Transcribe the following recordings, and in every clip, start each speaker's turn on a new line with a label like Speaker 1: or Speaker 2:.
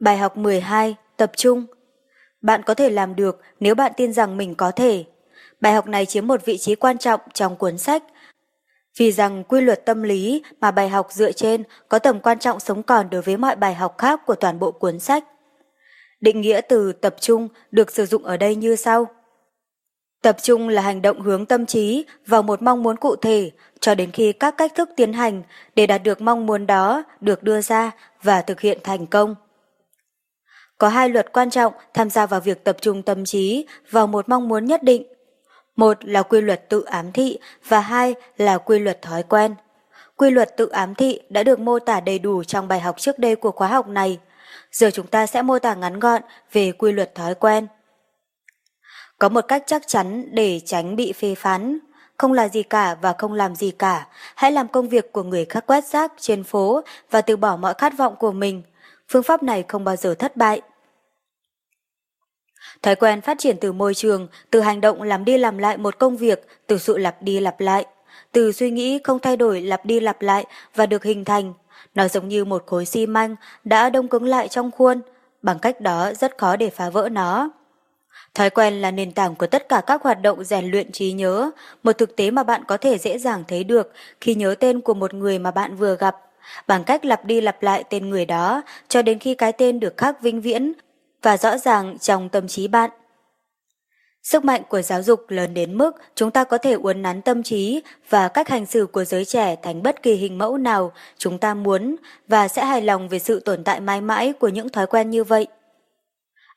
Speaker 1: Bài học 12. Tập trung. Bạn có thể làm được nếu bạn tin rằng mình có thể. Bài học này chiếm một vị trí quan trọng trong cuốn sách, vì rằng quy luật tâm lý mà bài học dựa trên có tầm quan trọng sống còn đối với mọi bài học khác của toàn bộ cuốn sách. Định nghĩa từ tập trung được sử dụng ở đây như sau. Tập trung là hành động hướng tâm trí vào một mong muốn cụ thể cho đến khi các cách thức tiến hành để đạt được mong muốn đó được đưa ra và thực hiện thành công. Có hai luật quan trọng tham gia vào việc tập trung tâm trí vào một mong muốn nhất định. Một là quy luật tự ám thị và hai là quy luật thói quen. Quy luật tự ám thị đã được mô tả đầy đủ trong bài học trước đây của khóa học này. Giờ chúng ta sẽ mô tả ngắn gọn về quy luật thói quen. Có một cách chắc chắn để tránh bị phê phán. Không là gì cả và không làm gì cả. Hãy làm công việc của người khác quét rác trên phố và từ bỏ mọi khát vọng của mình. Phương pháp này không bao giờ thất bại. Thói quen phát triển từ môi trường, từ hành động làm đi làm lại một công việc, từ sự lặp đi lặp lại. Từ suy nghĩ không thay đổi lặp đi lặp lại và được hình thành. Nó giống như một khối xi măng đã đông cứng lại trong khuôn. Bằng cách đó rất khó để phá vỡ nó. Thói quen là nền tảng của tất cả các hoạt động rèn luyện trí nhớ, một thực tế mà bạn có thể dễ dàng thấy được khi nhớ tên của một người mà bạn vừa gặp, bằng cách lặp đi lặp lại tên người đó cho đến khi cái tên được khắc vĩnh viễn và rõ ràng trong tâm trí bạn. Sức mạnh của giáo dục lớn đến mức chúng ta có thể uốn nắn tâm trí và cách hành xử của giới trẻ thành bất kỳ hình mẫu nào chúng ta muốn và sẽ hài lòng về sự tồn tại mãi mãi của những thói quen như vậy.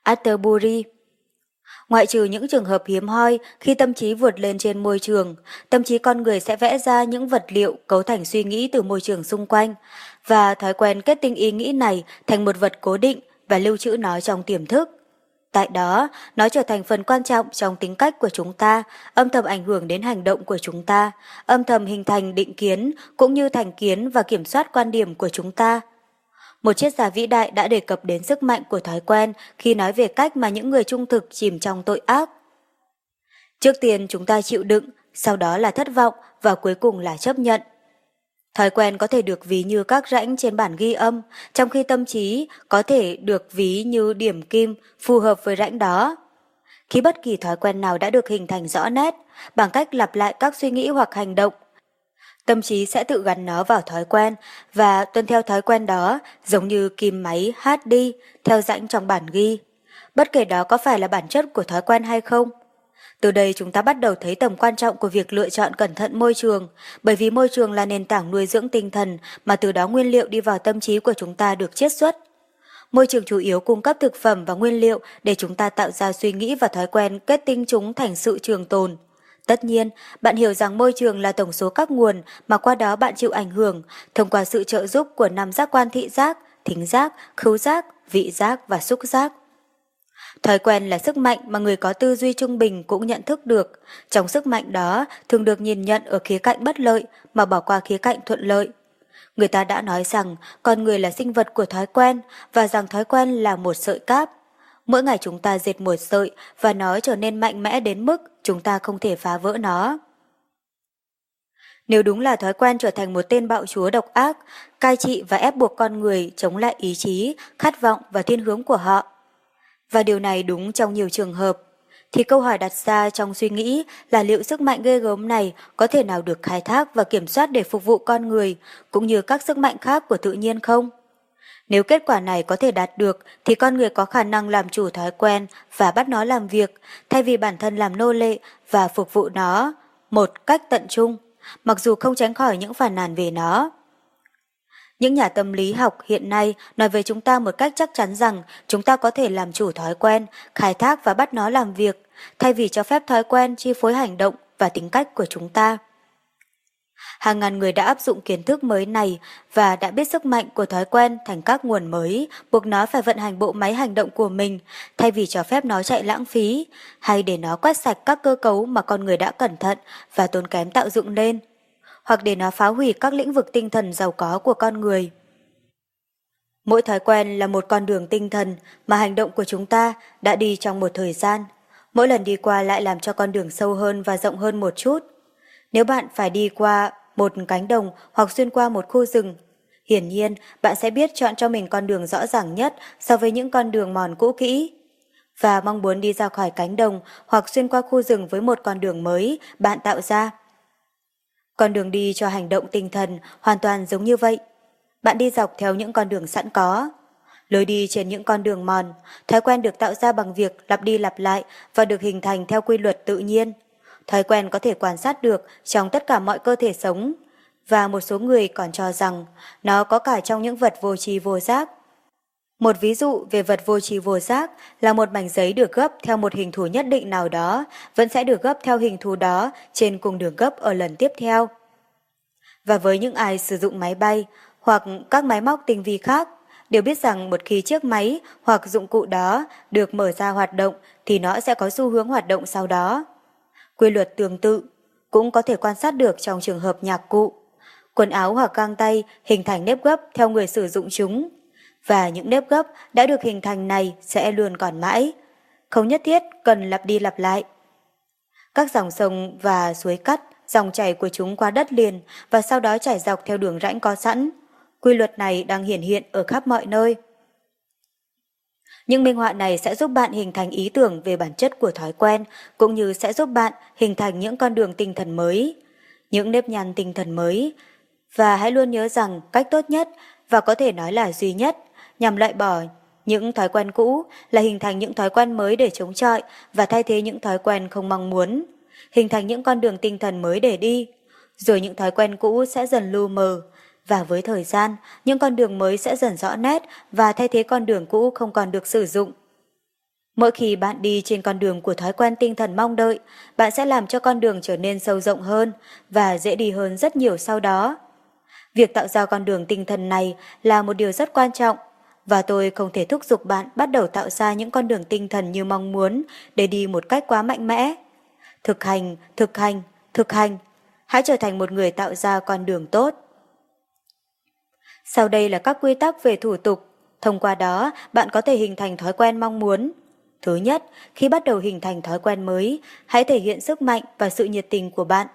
Speaker 1: Atterbury Ngoại trừ những trường hợp hiếm hoi khi tâm trí vượt lên trên môi trường, tâm trí con người sẽ vẽ ra những vật liệu cấu thành suy nghĩ từ môi trường xung quanh và thói quen kết tinh ý nghĩ này thành một vật cố định và lưu trữ nó trong tiềm thức. Tại đó, nó trở thành phần quan trọng trong tính cách của chúng ta, âm thầm ảnh hưởng đến hành động của chúng ta, âm thầm hình thành định kiến cũng như thành kiến và kiểm soát quan điểm của chúng ta. Một triết gia vĩ đại đã đề cập đến sức mạnh của thói quen khi nói về cách mà những người trung thực chìm trong tội ác. Trước tiên chúng ta chịu đựng, sau đó là thất vọng và cuối cùng là chấp nhận. Thói quen có thể được ví như các rãnh trên bản ghi âm, trong khi tâm trí có thể được ví như điểm kim phù hợp với rãnh đó. Khi bất kỳ thói quen nào đã được hình thành rõ nét, bằng cách lặp lại các suy nghĩ hoặc hành động, tâm trí sẽ tự gắn nó vào thói quen và tuân theo thói quen đó giống như kim máy hát đi theo rãnh trong bản ghi. Bất kể đó có phải là bản chất của thói quen hay không, từ đây chúng ta bắt đầu thấy tầm quan trọng của việc lựa chọn cẩn thận môi trường, bởi vì môi trường là nền tảng nuôi dưỡng tinh thần mà từ đó nguyên liệu đi vào tâm trí của chúng ta được chiết xuất. Môi trường chủ yếu cung cấp thực phẩm và nguyên liệu để chúng ta tạo ra suy nghĩ và thói quen kết tinh chúng thành sự trường tồn. Tất nhiên, bạn hiểu rằng môi trường là tổng số các nguồn mà qua đó bạn chịu ảnh hưởng thông qua sự trợ giúp của năm giác quan thị giác, thính giác, khứu giác, vị giác và xúc giác. Thói quen là sức mạnh mà người có tư duy trung bình cũng nhận thức được. Trong sức mạnh đó thường được nhìn nhận ở khía cạnh bất lợi mà bỏ qua khía cạnh thuận lợi. Người ta đã nói rằng con người là sinh vật của thói quen và rằng thói quen là một sợi cáp. Mỗi ngày chúng ta dệt một sợi và nó trở nên mạnh mẽ đến mức chúng ta không thể phá vỡ nó. Nếu đúng là thói quen trở thành một tên bạo chúa độc ác, cai trị và ép buộc con người chống lại ý chí, khát vọng và thiên hướng của họ, và điều này đúng trong nhiều trường hợp, thì câu hỏi đặt ra trong suy nghĩ là liệu sức mạnh ghê gớm này có thể nào được khai thác và kiểm soát để phục vụ con người, cũng như các sức mạnh khác của tự nhiên không? Nếu kết quả này có thể đạt được thì con người có khả năng làm chủ thói quen và bắt nó làm việc, thay vì bản thân làm nô lệ và phục vụ nó một cách tận trung, mặc dù không tránh khỏi những phản nàn về nó. Những nhà tâm lý học hiện nay nói về chúng ta một cách chắc chắn rằng chúng ta có thể làm chủ thói quen, khai thác và bắt nó làm việc, thay vì cho phép thói quen chi phối hành động và tính cách của chúng ta. Hàng ngàn người đã áp dụng kiến thức mới này và đã biết sức mạnh của thói quen thành các nguồn mới, buộc nó phải vận hành bộ máy hành động của mình, thay vì cho phép nó chạy lãng phí, hay để nó quét sạch các cơ cấu mà con người đã cẩn thận và tốn kém tạo dựng lên hoặc để nó phá hủy các lĩnh vực tinh thần giàu có của con người. Mỗi thói quen là một con đường tinh thần mà hành động của chúng ta đã đi trong một thời gian. Mỗi lần đi qua lại làm cho con đường sâu hơn và rộng hơn một chút. Nếu bạn phải đi qua một cánh đồng hoặc xuyên qua một khu rừng, Hiển nhiên, bạn sẽ biết chọn cho mình con đường rõ ràng nhất so với những con đường mòn cũ kỹ. Và mong muốn đi ra khỏi cánh đồng hoặc xuyên qua khu rừng với một con đường mới bạn tạo ra. Con đường đi cho hành động tinh thần hoàn toàn giống như vậy. Bạn đi dọc theo những con đường sẵn có. Lối đi trên những con đường mòn, thói quen được tạo ra bằng việc lặp đi lặp lại và được hình thành theo quy luật tự nhiên. Thói quen có thể quan sát được trong tất cả mọi cơ thể sống, và một số người còn cho rằng nó có cả trong những vật vô tri vô giác. Một ví dụ về vật vô tri vô giác là một mảnh giấy được gấp theo một hình thù nhất định nào đó, vẫn sẽ được gấp theo hình thù đó trên cùng đường gấp ở lần tiếp theo. Và với những ai sử dụng máy bay hoặc các máy móc tinh vi khác, đều biết rằng một khi chiếc máy hoặc dụng cụ đó được mở ra hoạt động thì nó sẽ có xu hướng hoạt động sau đó. Quy luật tương tự cũng có thể quan sát được trong trường hợp nhạc cụ. Quần áo hoặc găng tay hình thành nếp gấp theo người sử dụng chúng. Và những nếp gấp đã được hình thành này sẽ luôn còn mãi. Không nhất thiết cần lặp đi lặp lại. Các dòng sông và suối cắt, dòng chảy của chúng qua đất liền và sau đó chảy dọc theo đường rãnh có sẵn. Quy luật này đang hiển hiện ở khắp mọi nơi. Những minh họa này sẽ giúp bạn hình thành ý tưởng về bản chất của thói quen, cũng như sẽ giúp bạn hình thành những con đường tinh thần mới, những nếp nhăn tinh thần mới. Và hãy luôn nhớ rằng cách tốt nhất và có thể nói là duy nhất nhằm loại bỏ những thói quen cũ là hình thành những thói quen mới để chống chọi và thay thế những thói quen không mong muốn, hình thành những con đường tinh thần mới để đi. Rồi những thói quen cũ sẽ dần lưu mờ, và với thời gian, những con đường mới sẽ dần rõ nét và thay thế con đường cũ không còn được sử dụng. Mỗi khi bạn đi trên con đường của thói quen tinh thần mong đợi, bạn sẽ làm cho con đường trở nên sâu rộng hơn và dễ đi hơn rất nhiều sau đó. Việc tạo ra con đường tinh thần này là một điều rất quan trọng và tôi không thể thúc giục bạn bắt đầu tạo ra những con đường tinh thần như mong muốn để đi một cách quá mạnh mẽ. Thực hành, thực hành, thực hành. Hãy trở thành một người tạo ra con đường tốt. Sau đây là các quy tắc về thủ tục. Thông qua đó, bạn có thể hình thành thói quen mong muốn. Thứ nhất, khi bắt đầu hình thành thói quen mới, hãy thể hiện sức mạnh và sự nhiệt tình của bạn.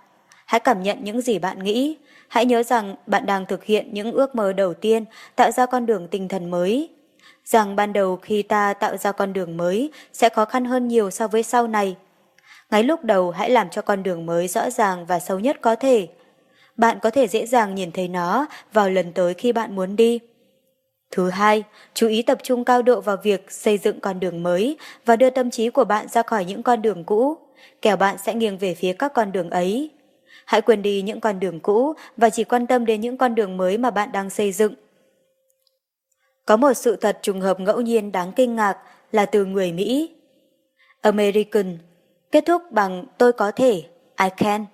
Speaker 1: Hãy cảm nhận những gì bạn nghĩ. Hãy nhớ rằng bạn đang thực hiện những ước mơ đầu tiên tạo ra con đường tinh thần mới. Rằng ban đầu khi ta tạo ra con đường mới sẽ khó khăn hơn nhiều so với sau này. Ngay lúc đầu hãy làm cho con đường mới rõ ràng và sâu nhất có thể bạn có thể dễ dàng nhìn thấy nó vào lần tới khi bạn muốn đi. Thứ hai, chú ý tập trung cao độ vào việc xây dựng con đường mới và đưa tâm trí của bạn ra khỏi những con đường cũ, kẻo bạn sẽ nghiêng về phía các con đường ấy. Hãy quên đi những con đường cũ và chỉ quan tâm đến những con đường mới mà bạn đang xây dựng. Có một sự thật trùng hợp ngẫu nhiên đáng kinh ngạc là từ người Mỹ. American kết thúc bằng tôi có thể, I can.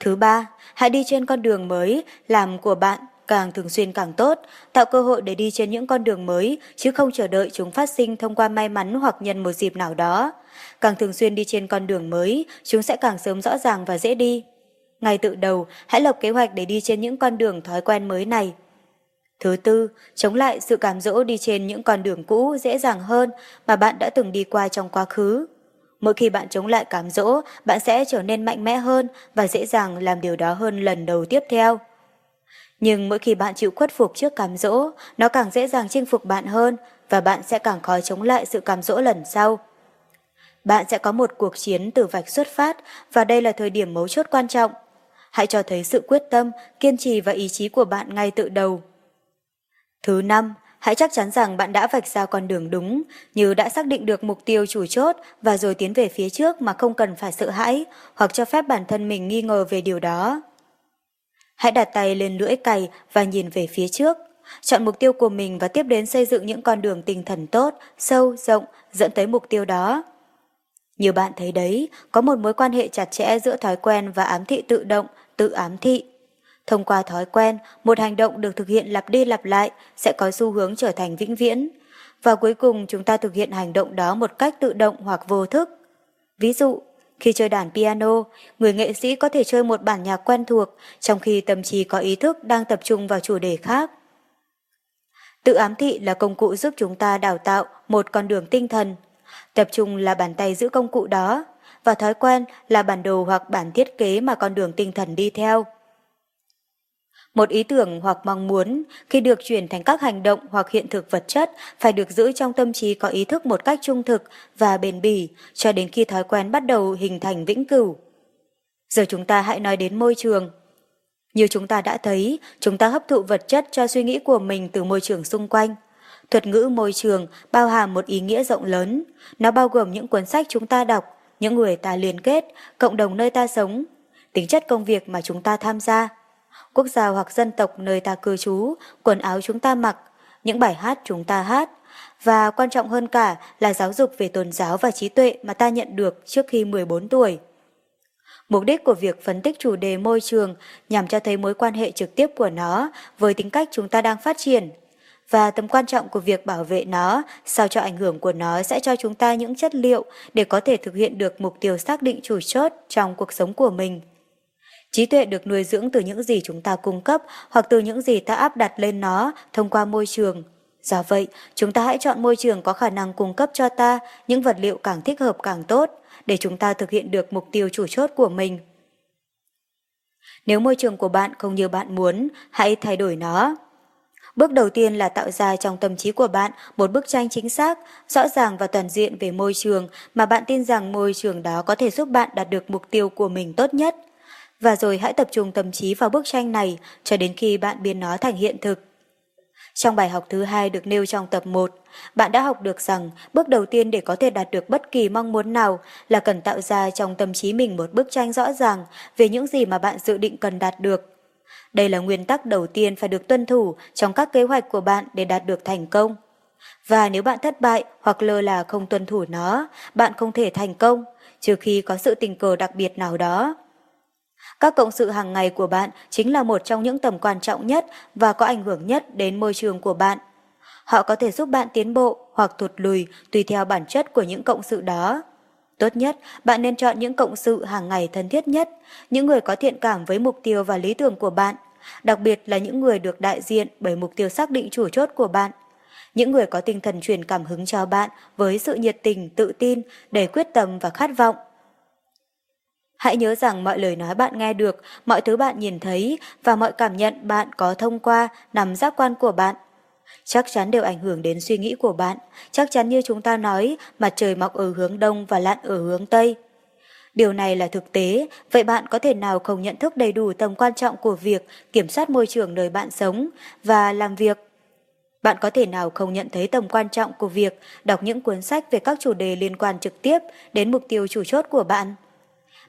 Speaker 1: Thứ ba, hãy đi trên con đường mới, làm của bạn càng thường xuyên càng tốt, tạo cơ hội để đi trên những con đường mới, chứ không chờ đợi chúng phát sinh thông qua may mắn hoặc nhân một dịp nào đó. Càng thường xuyên đi trên con đường mới, chúng sẽ càng sớm rõ ràng và dễ đi. Ngay từ đầu, hãy lập kế hoạch để đi trên những con đường thói quen mới này. Thứ tư, chống lại sự cảm dỗ đi trên những con đường cũ dễ dàng hơn mà bạn đã từng đi qua trong quá khứ. Mỗi khi bạn chống lại cám dỗ, bạn sẽ trở nên mạnh mẽ hơn và dễ dàng làm điều đó hơn lần đầu tiếp theo. Nhưng mỗi khi bạn chịu khuất phục trước cám dỗ, nó càng dễ dàng chinh phục bạn hơn và bạn sẽ càng khó chống lại sự cám dỗ lần sau. Bạn sẽ có một cuộc chiến từ vạch xuất phát và đây là thời điểm mấu chốt quan trọng. Hãy cho thấy sự quyết tâm, kiên trì và ý chí của bạn ngay từ đầu. Thứ năm, hãy chắc chắn rằng bạn đã vạch ra con đường đúng, như đã xác định được mục tiêu chủ chốt và rồi tiến về phía trước mà không cần phải sợ hãi hoặc cho phép bản thân mình nghi ngờ về điều đó. Hãy đặt tay lên lưỡi cày và nhìn về phía trước. Chọn mục tiêu của mình và tiếp đến xây dựng những con đường tinh thần tốt, sâu, rộng, dẫn tới mục tiêu đó. Như bạn thấy đấy, có một mối quan hệ chặt chẽ giữa thói quen và ám thị tự động, tự ám thị. Thông qua thói quen, một hành động được thực hiện lặp đi lặp lại sẽ có xu hướng trở thành vĩnh viễn. Và cuối cùng chúng ta thực hiện hành động đó một cách tự động hoặc vô thức. Ví dụ, khi chơi đàn piano, người nghệ sĩ có thể chơi một bản nhạc quen thuộc, trong khi tâm trí có ý thức đang tập trung vào chủ đề khác. Tự ám thị là công cụ giúp chúng ta đào tạo một con đường tinh thần. Tập trung là bàn tay giữ công cụ đó, và thói quen là bản đồ hoặc bản thiết kế mà con đường tinh thần đi theo. Một ý tưởng hoặc mong muốn, khi được chuyển thành các hành động hoặc hiện thực vật chất, phải được giữ trong tâm trí có ý thức một cách trung thực và bền bỉ, cho đến khi thói quen bắt đầu hình thành vĩnh cửu. Giờ chúng ta hãy nói đến môi trường. Như chúng ta đã thấy, chúng ta hấp thụ vật chất cho suy nghĩ của mình từ môi trường xung quanh. Thuật ngữ môi trường bao hàm một ý nghĩa rộng lớn. Nó bao gồm những cuốn sách chúng ta đọc, những người ta liên kết, cộng đồng nơi ta sống, tính chất công việc mà chúng ta tham gia, quốc gia hoặc dân tộc nơi ta cư trú, quần áo chúng ta mặc, những bài hát chúng ta hát, và quan trọng hơn cả là giáo dục về tôn giáo và trí tuệ mà ta nhận được trước khi 14 tuổi. Mục đích của việc phân tích chủ đề môi trường nhằm cho thấy mối quan hệ trực tiếp của nó với tính cách chúng ta đang phát triển và tầm quan trọng của việc bảo vệ nó sao cho ảnh hưởng của nó sẽ cho chúng ta những chất liệu để có thể thực hiện được mục tiêu xác định chủ chốt trong cuộc sống của mình. Trí tuệ được nuôi dưỡng từ những gì chúng ta cung cấp hoặc từ những gì ta áp đặt lên nó thông qua môi trường. Do vậy, chúng ta hãy chọn môi trường có khả năng cung cấp cho ta những vật liệu càng thích hợp càng tốt để chúng ta thực hiện được mục tiêu chủ chốt của mình. Nếu môi trường của bạn không như bạn muốn, hãy thay đổi nó. Bước đầu tiên là tạo ra trong tâm trí của bạn một bức tranh chính xác, rõ ràng và toàn diện về môi trường mà bạn tin rằng môi trường đó có thể giúp bạn đạt được mục tiêu của mình tốt nhất. Và rồi hãy tập trung tâm trí vào bức tranh này cho đến khi bạn biến nó thành hiện thực. Trong bài học thứ hai được nêu trong tập 1, bạn đã học được rằng bước đầu tiên để có thể đạt được bất kỳ mong muốn nào là cần tạo ra trong tâm trí mình một bức tranh rõ ràng về những gì mà bạn dự định cần đạt được. Đây là nguyên tắc đầu tiên phải được tuân thủ trong các kế hoạch của bạn để đạt được thành công. Và nếu bạn thất bại hoặc lơ là không tuân thủ nó, bạn không thể thành công, trừ khi có sự tình cờ đặc biệt nào đó. Các cộng sự hàng ngày của bạn chính là một trong những tầm quan trọng nhất và có ảnh hưởng nhất đến môi trường của bạn. Họ có thể giúp bạn tiến bộ hoặc thụt lùi tùy theo bản chất của những cộng sự đó. Tốt nhất, bạn nên chọn những cộng sự hàng ngày thân thiết nhất, những người có thiện cảm với mục tiêu và lý tưởng của bạn, đặc biệt là những người được đại diện bởi mục tiêu xác định chủ chốt của bạn. Những người có tinh thần truyền cảm hứng cho bạn với sự nhiệt tình, tự tin, đầy quyết tâm và khát vọng. Hãy nhớ rằng mọi lời nói bạn nghe được, mọi thứ bạn nhìn thấy và mọi cảm nhận bạn có thông qua nằm giác quan của bạn chắc chắn đều ảnh hưởng đến suy nghĩ của bạn. Chắc chắn như chúng ta nói, mặt trời mọc ở hướng đông và lặn ở hướng tây. Điều này là thực tế, vậy bạn có thể nào không nhận thức đầy đủ tầm quan trọng của việc kiểm soát môi trường nơi bạn sống và làm việc? Bạn có thể nào không nhận thấy tầm quan trọng của việc đọc những cuốn sách về các chủ đề liên quan trực tiếp đến mục tiêu chủ chốt của bạn?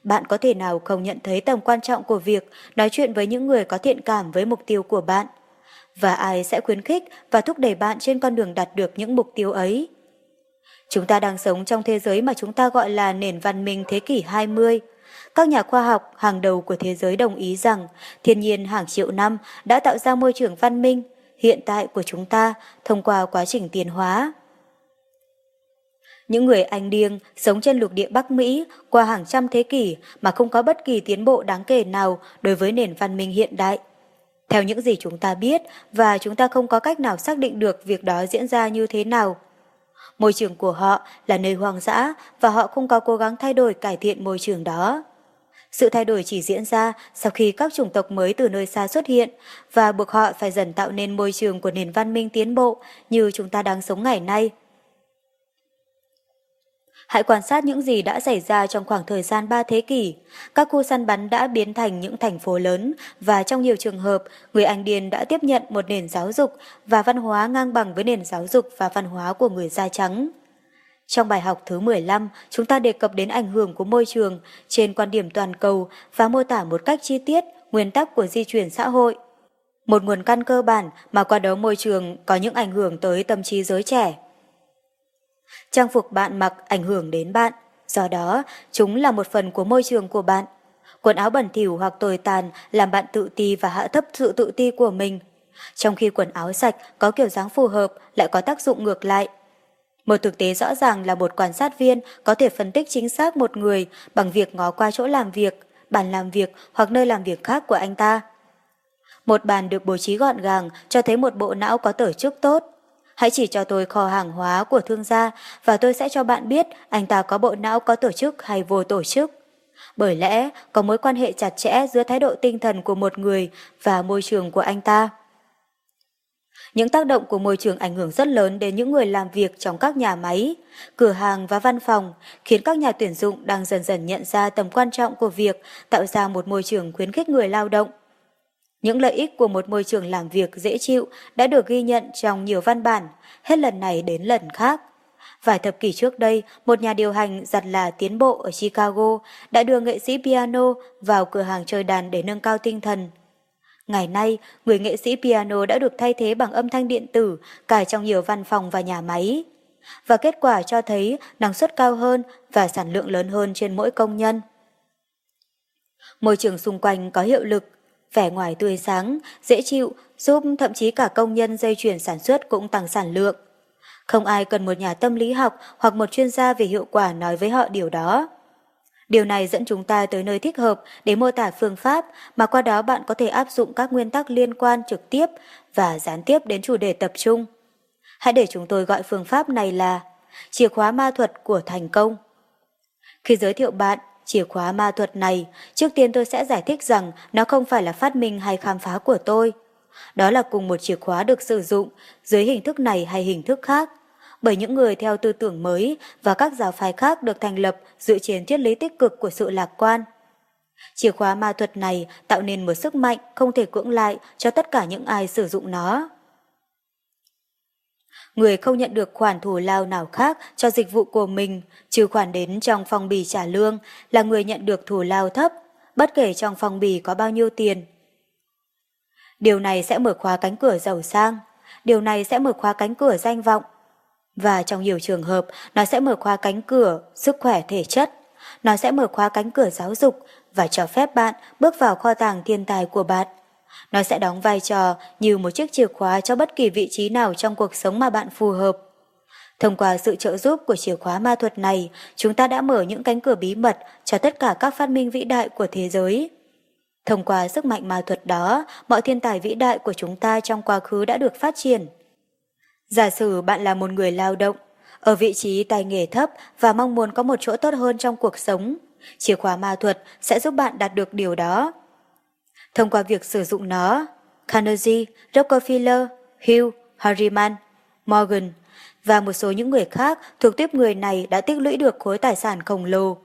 Speaker 1: Bạn có thể nào không nhận thấy tầm quan trọng của việc nói chuyện với những người có thiện cảm với mục tiêu của bạn? Và ai sẽ khuyến khích và thúc đẩy bạn trên con đường đạt được những mục tiêu ấy. Chúng ta đang sống trong thế giới mà chúng ta gọi là nền văn minh thế kỷ 20. Các nhà khoa học hàng đầu của thế giới đồng ý rằng thiên nhiên hàng triệu năm đã tạo ra môi trường văn minh, hiện tại của chúng ta thông qua quá trình tiến hóa. Những người Anh điêng sống trên lục địa Bắc Mỹ qua hàng trăm thế kỷ mà không có bất kỳ tiến bộ đáng kể nào đối với nền văn minh hiện đại theo những gì chúng ta biết, và chúng ta không có cách nào xác định được việc đó diễn ra như thế nào. Môi trường của họ là nơi hoang dã, và họ không có cố gắng thay đổi cải thiện môi trường đó. Sự thay đổi chỉ diễn ra sau khi các chủng tộc mới từ nơi xa xuất hiện, và buộc họ phải dần tạo nên môi trường của nền văn minh tiến bộ như chúng ta đang sống ngày nay. Hãy quan sát những gì đã xảy ra trong khoảng thời gian 3 thế kỷ. Các khu săn bắn đã biến thành những thành phố lớn và trong nhiều trường hợp, người Anh Điền đã tiếp nhận một nền giáo dục và văn hóa ngang bằng với nền giáo dục và văn hóa của người da trắng. Trong bài học thứ 15, chúng ta đề cập đến ảnh hưởng của môi trường trên quan điểm toàn cầu và mô tả một cách chi tiết nguyên tắc của di chuyển xã hội. Một nguồn căn cơ bản mà qua đó môi trường có những ảnh hưởng tới tâm trí giới trẻ. Trang phục bạn mặc ảnh hưởng đến bạn, do đó chúng là một phần của môi trường của bạn. Quần áo bẩn thỉu hoặc tồi tàn làm bạn tự ti và hạ thấp sự tự ti của mình. Trong khi quần áo sạch có kiểu dáng phù hợp lại có tác dụng ngược lại. Một thực tế rõ ràng là một quan sát viên có thể phân tích chính xác một người bằng việc ngó qua chỗ làm việc, bàn làm việc hoặc nơi làm việc khác của anh ta. Một bàn được bố trí gọn gàng cho thấy một bộ não có tổ chức tốt. Hãy chỉ cho tôi kho hàng hóa của thương gia và tôi sẽ cho bạn biết anh ta có bộ não có tổ chức hay vô tổ chức. Bởi lẽ có mối quan hệ chặt chẽ giữa thái độ tinh thần của một người và môi trường của anh ta. Những tác động của môi trường ảnh hưởng rất lớn đến những người làm việc trong các nhà máy, cửa hàng và văn phòng, khiến các nhà tuyển dụng đang dần dần nhận ra tầm quan trọng của việc tạo ra một môi trường khuyến khích người lao động. Những lợi ích của một môi trường làm việc dễ chịu đã được ghi nhận trong nhiều văn bản, hết lần này đến lần khác. Vài thập kỷ trước đây, một nhà điều hành giặt là tiến bộ ở Chicago đã đưa nghệ sĩ piano vào cửa hàng chơi đàn để nâng cao tinh thần. Ngày nay, người nghệ sĩ piano đã được thay thế bằng âm thanh điện tử cài trong nhiều văn phòng và nhà máy. Và kết quả cho thấy năng suất cao hơn và sản lượng lớn hơn trên mỗi công nhân. Môi trường xung quanh có hiệu lực, vẻ ngoài tươi sáng, dễ chịu, giúp thậm chí cả công nhân dây chuyển sản xuất cũng tăng sản lượng. Không ai cần một nhà tâm lý học hoặc một chuyên gia về hiệu quả nói với họ điều đó. Điều này dẫn chúng ta tới nơi thích hợp để mô tả phương pháp mà qua đó bạn có thể áp dụng các nguyên tắc liên quan trực tiếp và gián tiếp đến chủ đề tập trung. Hãy để chúng tôi gọi phương pháp này là chìa khóa ma thuật của thành công. Khi giới thiệu bạn chìa khóa ma thuật này, trước tiên tôi sẽ giải thích rằng nó không phải là phát minh hay khám phá của tôi. Đó là cùng một chìa khóa được sử dụng dưới hình thức này hay hình thức khác bởi những người theo tư tưởng mới và các giáo phái khác được thành lập dựa trên triết lý tích cực của sự lạc quan. Chìa khóa ma thuật này tạo nên một sức mạnh không thể cưỡng lại cho tất cả những ai sử dụng nó. Người không nhận được khoản thù lao nào khác cho dịch vụ của mình, trừ khoản đến trong phong bì trả lương, là người nhận được thù lao thấp, bất kể trong phong bì có bao nhiêu tiền. Điều này sẽ mở khóa cánh cửa giàu sang, điều này sẽ mở khóa cánh cửa danh vọng, và trong nhiều trường hợp, nó sẽ mở khóa cánh cửa sức khỏe thể chất. Nó sẽ mở khóa cánh cửa giáo dục và cho phép bạn bước vào kho tàng thiên tài của bạn. Nó sẽ đóng vai trò như một chiếc chìa khóa cho bất kỳ vị trí nào trong cuộc sống mà bạn phù hợp. Thông qua sự trợ giúp của chìa khóa ma thuật này, chúng ta đã mở những cánh cửa bí mật cho tất cả các phát minh vĩ đại của thế giới. Thông qua sức mạnh ma thuật đó, mọi thiên tài vĩ đại của chúng ta trong quá khứ đã được phát triển. Giả sử bạn là một người lao động, ở vị trí tài nghề thấp và mong muốn có một chỗ tốt hơn trong cuộc sống, chìa khóa ma thuật sẽ giúp bạn đạt được điều đó. Thông qua việc sử dụng nó, Carnegie, Rockefeller, Hill, Harriman, Morgan và một số những người khác thuộc tiếp người này đã tích lũy được khối tài sản khổng lồ.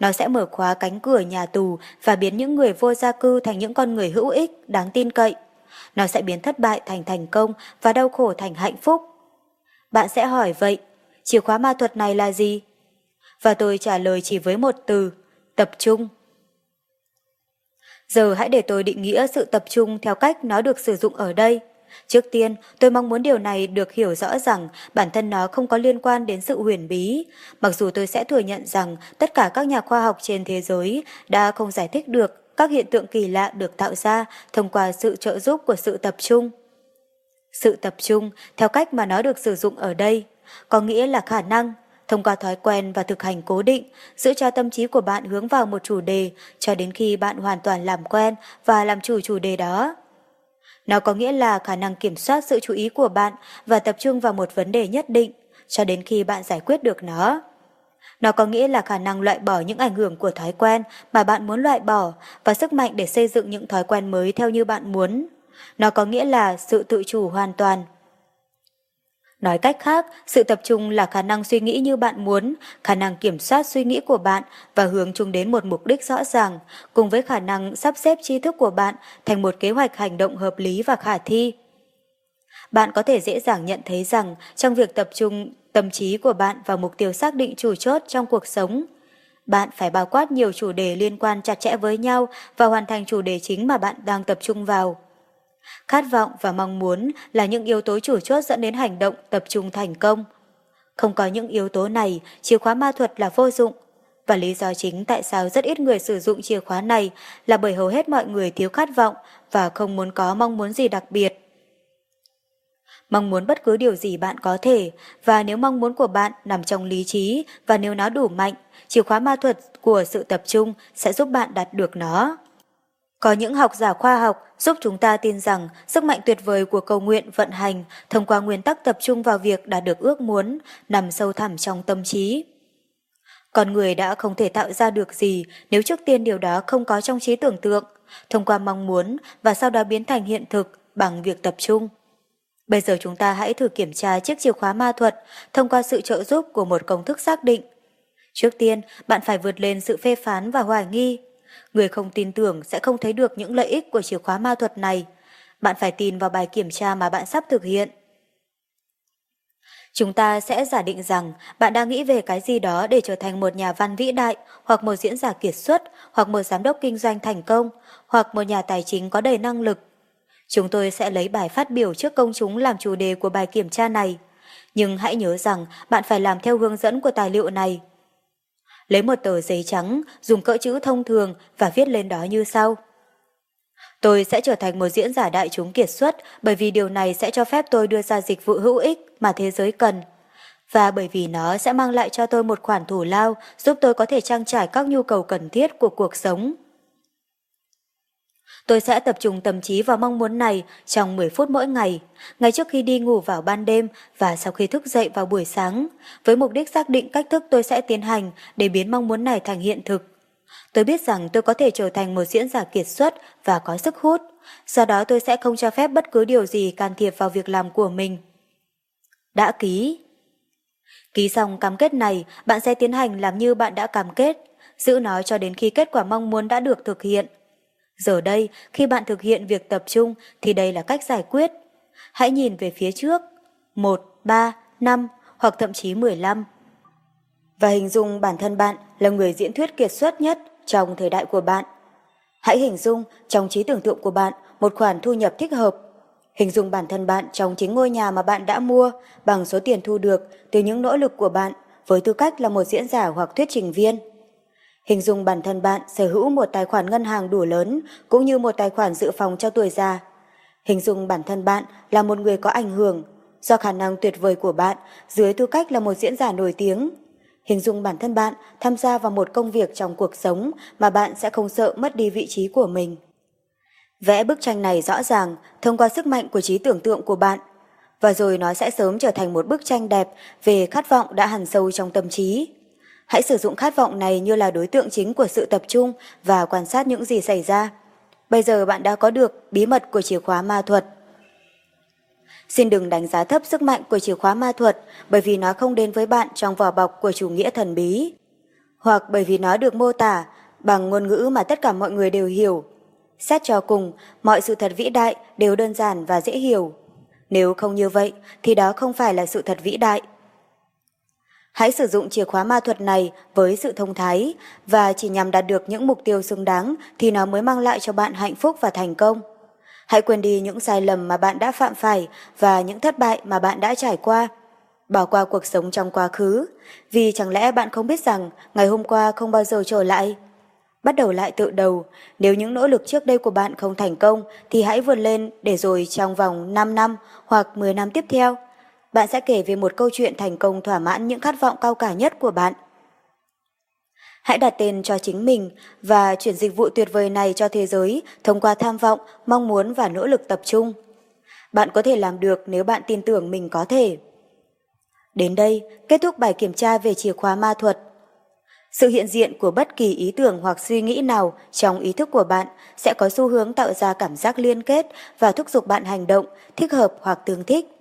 Speaker 1: Nó sẽ mở khóa cánh cửa nhà tù và biến những người vô gia cư thành những con người hữu ích, đáng tin cậy. Nó sẽ biến thất bại thành thành công và đau khổ thành hạnh phúc. Bạn sẽ hỏi vậy, chìa khóa ma thuật này là gì? Và tôi trả lời chỉ với một từ, tập trung. Giờ hãy để tôi định nghĩa sự tập trung theo cách nó được sử dụng ở đây. Trước tiên, tôi mong muốn điều này được hiểu rõ rằng bản thân nó không có liên quan đến sự huyền bí, mặc dù tôi sẽ thừa nhận rằng tất cả các nhà khoa học trên thế giới đã không giải thích được các hiện tượng kỳ lạ được tạo ra thông qua sự trợ giúp của sự tập trung. Sự tập trung, theo cách mà nó được sử dụng ở đây, có nghĩa là khả năng, thông qua thói quen và thực hành cố định, giữ cho tâm trí của bạn hướng vào một chủ đề cho đến khi bạn hoàn toàn làm quen và làm chủ chủ đề đó. Nó có nghĩa là khả năng kiểm soát sự chú ý của bạn và tập trung vào một vấn đề nhất định cho đến khi bạn giải quyết được nó. Nó có nghĩa là khả năng loại bỏ những ảnh hưởng của thói quen mà bạn muốn loại bỏ và sức mạnh để xây dựng những thói quen mới theo như bạn muốn. Nó có nghĩa là sự tự chủ hoàn toàn. Nói cách khác, sự tập trung là khả năng suy nghĩ như bạn muốn, khả năng kiểm soát suy nghĩ của bạn và hướng chung đến một mục đích rõ ràng, cùng với khả năng sắp xếp tri thức của bạn thành một kế hoạch hành động hợp lý và khả thi. Bạn có thể dễ dàng nhận thấy rằng trong việc tập trung tâm trí của bạn vào mục tiêu xác định chủ chốt trong cuộc sống. Bạn phải bao quát nhiều chủ đề liên quan chặt chẽ với nhau và hoàn thành chủ đề chính mà bạn đang tập trung vào. Khát vọng và mong muốn là những yếu tố chủ chốt dẫn đến hành động tập trung thành công. Không có những yếu tố này, chìa khóa ma thuật là vô dụng. Và lý do chính tại sao rất ít người sử dụng chìa khóa này là bởi hầu hết mọi người thiếu khát vọng và không muốn có mong muốn gì đặc biệt mong muốn bất cứ điều gì bạn có thể, và nếu mong muốn của bạn nằm trong lý trí và nếu nó đủ mạnh, chìa khóa ma thuật của sự tập trung sẽ giúp bạn đạt được nó. Có những học giả khoa học giúp chúng ta tin rằng sức mạnh tuyệt vời của cầu nguyện vận hành thông qua nguyên tắc tập trung vào việc đạt được ước muốn nằm sâu thẳm trong tâm trí. Con người đã không thể tạo ra được gì nếu trước tiên điều đó không có trong trí tưởng tượng, thông qua mong muốn và sau đó biến thành hiện thực bằng việc tập trung. Bây giờ chúng ta hãy thử kiểm tra chiếc chìa khóa ma thuật thông qua sự trợ giúp của một công thức xác định. Trước tiên, bạn phải vượt lên sự phê phán và hoài nghi. Người không tin tưởng sẽ không thấy được những lợi ích của chìa khóa ma thuật này. Bạn phải tin vào bài kiểm tra mà bạn sắp thực hiện. Chúng ta sẽ giả định rằng bạn đang nghĩ về cái gì đó để trở thành một nhà văn vĩ đại, hoặc một diễn giả kiệt xuất, hoặc một giám đốc kinh doanh thành công, hoặc một nhà tài chính có đầy năng lực. Chúng tôi sẽ lấy bài phát biểu trước công chúng làm chủ đề của bài kiểm tra này. Nhưng hãy nhớ rằng bạn phải làm theo hướng dẫn của tài liệu này. Lấy một tờ giấy trắng, dùng cỡ chữ thông thường và viết lên đó như sau. Tôi sẽ trở thành một diễn giả đại chúng kiệt xuất bởi vì điều này sẽ cho phép tôi đưa ra dịch vụ hữu ích mà thế giới cần. Và bởi vì nó sẽ mang lại cho tôi một khoản thủ lao giúp tôi có thể trang trải các nhu cầu cần thiết của cuộc sống. Tôi sẽ tập trung tâm trí vào mong muốn này trong 10 phút mỗi ngày, ngay trước khi đi ngủ vào ban đêm và sau khi thức dậy vào buổi sáng, với mục đích xác định cách thức tôi sẽ tiến hành để biến mong muốn này thành hiện thực. Tôi biết rằng tôi có thể trở thành một diễn giả kiệt xuất và có sức hút, do đó tôi sẽ không cho phép bất cứ điều gì can thiệp vào việc làm của mình. Đã ký Ký xong cam kết này, bạn sẽ tiến hành làm như bạn đã cam kết, giữ nó cho đến khi kết quả mong muốn đã được thực hiện. Giờ đây, khi bạn thực hiện việc tập trung thì đây là cách giải quyết. Hãy nhìn về phía trước, 1, 3, 5 hoặc thậm chí 15. Và hình dung bản thân bạn là người diễn thuyết kiệt xuất nhất trong thời đại của bạn. Hãy hình dung trong trí tưởng tượng của bạn một khoản thu nhập thích hợp. Hình dung bản thân bạn trong chính ngôi nhà mà bạn đã mua bằng số tiền thu được từ những nỗ lực của bạn với tư cách là một diễn giả hoặc thuyết trình viên. Hình dung bản thân bạn sở hữu một tài khoản ngân hàng đủ lớn, cũng như một tài khoản dự phòng cho tuổi già. Hình dung bản thân bạn là một người có ảnh hưởng, do khả năng tuyệt vời của bạn dưới tư cách là một diễn giả nổi tiếng. Hình dung bản thân bạn tham gia vào một công việc trong cuộc sống mà bạn sẽ không sợ mất đi vị trí của mình. Vẽ bức tranh này rõ ràng thông qua sức mạnh của trí tưởng tượng của bạn, và rồi nó sẽ sớm trở thành một bức tranh đẹp về khát vọng đã hằn sâu trong tâm trí. Hãy sử dụng khát vọng này như là đối tượng chính của sự tập trung và quan sát những gì xảy ra. Bây giờ bạn đã có được bí mật của chìa khóa ma thuật. Xin đừng đánh giá thấp sức mạnh của chìa khóa ma thuật bởi vì nó không đến với bạn trong vỏ bọc của chủ nghĩa thần bí. Hoặc bởi vì nó được mô tả bằng ngôn ngữ mà tất cả mọi người đều hiểu. Xét cho cùng, mọi sự thật vĩ đại đều đơn giản và dễ hiểu. Nếu không như vậy, thì đó không phải là sự thật vĩ đại. Hãy sử dụng chìa khóa ma thuật này với sự thông thái và chỉ nhằm đạt được những mục tiêu xứng đáng thì nó mới mang lại cho bạn hạnh phúc và thành công. Hãy quên đi những sai lầm mà bạn đã phạm phải và những thất bại mà bạn đã trải qua. Bỏ qua cuộc sống trong quá khứ, vì chẳng lẽ bạn không biết rằng ngày hôm qua không bao giờ trở lại? Bắt đầu lại tự đầu, nếu những nỗ lực trước đây của bạn không thành công thì hãy vượt lên để rồi trong vòng 5 năm hoặc 10 năm tiếp theo bạn sẽ kể về một câu chuyện thành công thỏa mãn những khát vọng cao cả nhất của bạn. Hãy đặt tên cho chính mình và chuyển dịch vụ tuyệt vời này cho thế giới thông qua tham vọng, mong muốn và nỗ lực tập trung. Bạn có thể làm được nếu bạn tin tưởng mình có thể. Đến đây, kết thúc bài kiểm tra về chìa khóa ma thuật. Sự hiện diện của bất kỳ ý tưởng hoặc suy nghĩ nào trong ý thức của bạn sẽ có xu hướng tạo ra cảm giác liên kết và thúc giục bạn hành động, thích hợp hoặc tương thích.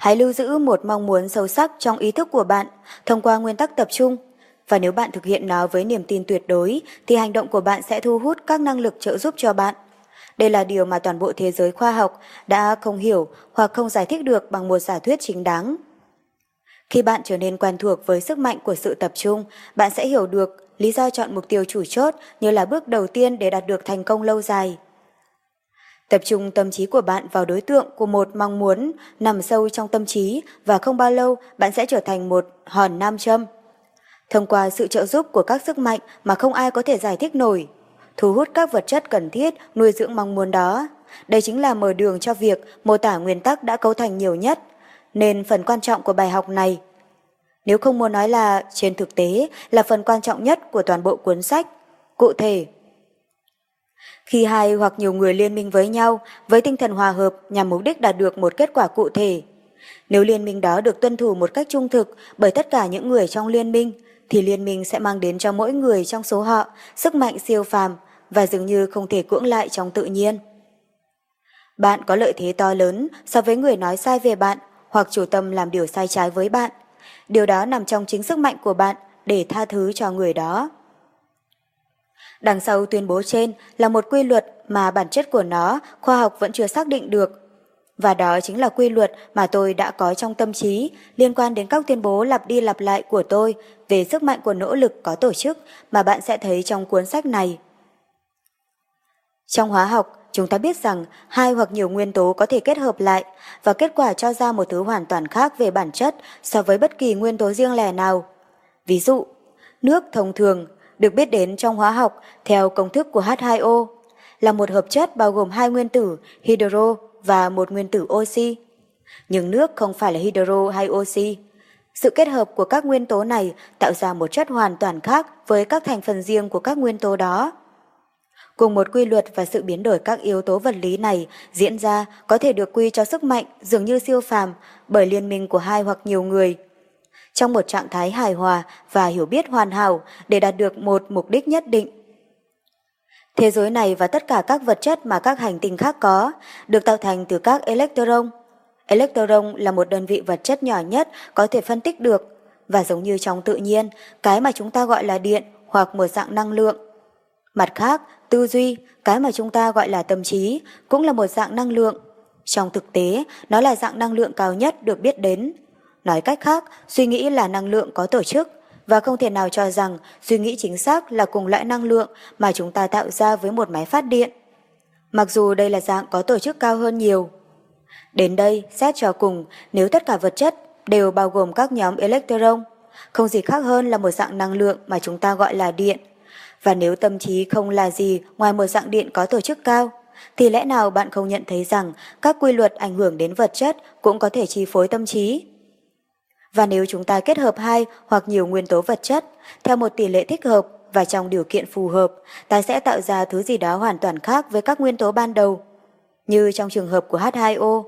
Speaker 1: Hãy lưu giữ một mong muốn sâu sắc trong ý thức của bạn thông qua nguyên tắc tập trung. Và nếu bạn thực hiện nó với niềm tin tuyệt đối, thì hành động của bạn sẽ thu hút các năng lực trợ giúp cho bạn. Đây là điều mà toàn bộ thế giới khoa học đã không hiểu hoặc không giải thích được bằng một giả thuyết chính đáng. Khi bạn trở nên quen thuộc với sức mạnh của sự tập trung, bạn sẽ hiểu được lý do chọn mục tiêu chủ chốt như là bước đầu tiên để đạt được thành công lâu dài. Tập trung tâm trí của bạn vào đối tượng của một mong muốn nằm sâu trong tâm trí và không bao lâu bạn sẽ trở thành một hòn nam châm. Thông qua sự trợ giúp của các sức mạnh mà không ai có thể giải thích nổi, thu hút các vật chất cần thiết nuôi dưỡng mong muốn đó. Đây chính là mở đường cho việc mô tả nguyên tắc đã cấu thành nhiều nhất, nên phần quan trọng của bài học này. Nếu không muốn nói là trên thực tế là phần quan trọng nhất của toàn bộ cuốn sách, cụ thể khi hai hoặc nhiều người liên minh với nhau với tinh thần hòa hợp nhằm mục đích đạt được một kết quả cụ thể. Nếu liên minh đó được tuân thủ một cách trung thực bởi tất cả những người trong liên minh, thì liên minh sẽ mang đến cho mỗi người trong số họ sức mạnh siêu phàm và dường như không thể cưỡng lại trong tự nhiên. Bạn có lợi thế to lớn so với người nói sai về bạn hoặc chủ tâm làm điều sai trái với bạn. Điều đó nằm trong chính sức mạnh của bạn để tha thứ cho người đó. Đằng sau tuyên bố trên là một quy luật mà bản chất của nó khoa học vẫn chưa xác định được. Và đó chính là quy luật mà tôi đã có trong tâm trí liên quan đến các tuyên bố lặp đi lặp lại của tôi về sức mạnh của nỗ lực có tổ chức mà bạn sẽ thấy trong cuốn sách này. Trong hóa học, chúng ta biết rằng hai hoặc nhiều nguyên tố có thể kết hợp lại và kết quả cho ra một thứ hoàn toàn khác về bản chất so với bất kỳ nguyên tố riêng lẻ nào. Ví dụ, nước thông thường được biết đến trong hóa học theo công thức của H2O là một hợp chất bao gồm hai nguyên tử hydro và một nguyên tử oxy. Nhưng nước không phải là hydro hay oxy. Sự kết hợp của các nguyên tố này tạo ra một chất hoàn toàn khác với các thành phần riêng của các nguyên tố đó. Cùng một quy luật và sự biến đổi các yếu tố vật lý này diễn ra có thể được quy cho sức mạnh dường như siêu phàm bởi liên minh của hai hoặc nhiều người. Trong một trạng thái hài hòa và hiểu biết hoàn hảo để đạt được một mục đích nhất định. Thế giới này và tất cả các vật chất mà các hành tinh khác có được tạo thành từ các electron. Electron là một đơn vị vật chất nhỏ nhất có thể phân tích được và giống như trong tự nhiên, cái mà chúng ta gọi là điện hoặc một dạng năng lượng. Mặt khác, tư duy, cái mà chúng ta gọi là tâm trí, cũng là một dạng năng lượng. Trong thực tế, nó là dạng năng lượng cao nhất được biết đến. Nói cách khác, suy nghĩ là năng lượng có tổ chức và không thể nào cho rằng suy nghĩ chính xác là cùng loại năng lượng mà chúng ta tạo ra với một máy phát điện. Mặc dù đây là dạng có tổ chức cao hơn nhiều. Đến đây, xét cho cùng, nếu tất cả vật chất đều bao gồm các nhóm electron, không gì khác hơn là một dạng năng lượng mà chúng ta gọi là điện. Và nếu tâm trí không là gì ngoài một dạng điện có tổ chức cao, thì lẽ nào bạn không nhận thấy rằng các quy luật ảnh hưởng đến vật chất cũng có thể chi phối tâm trí? Và nếu chúng ta kết hợp hai hoặc nhiều nguyên tố vật chất theo một tỷ lệ thích hợp và trong điều kiện phù hợp, ta sẽ tạo ra thứ gì đó hoàn toàn khác với các nguyên tố ban đầu. Như trong trường hợp của H2O,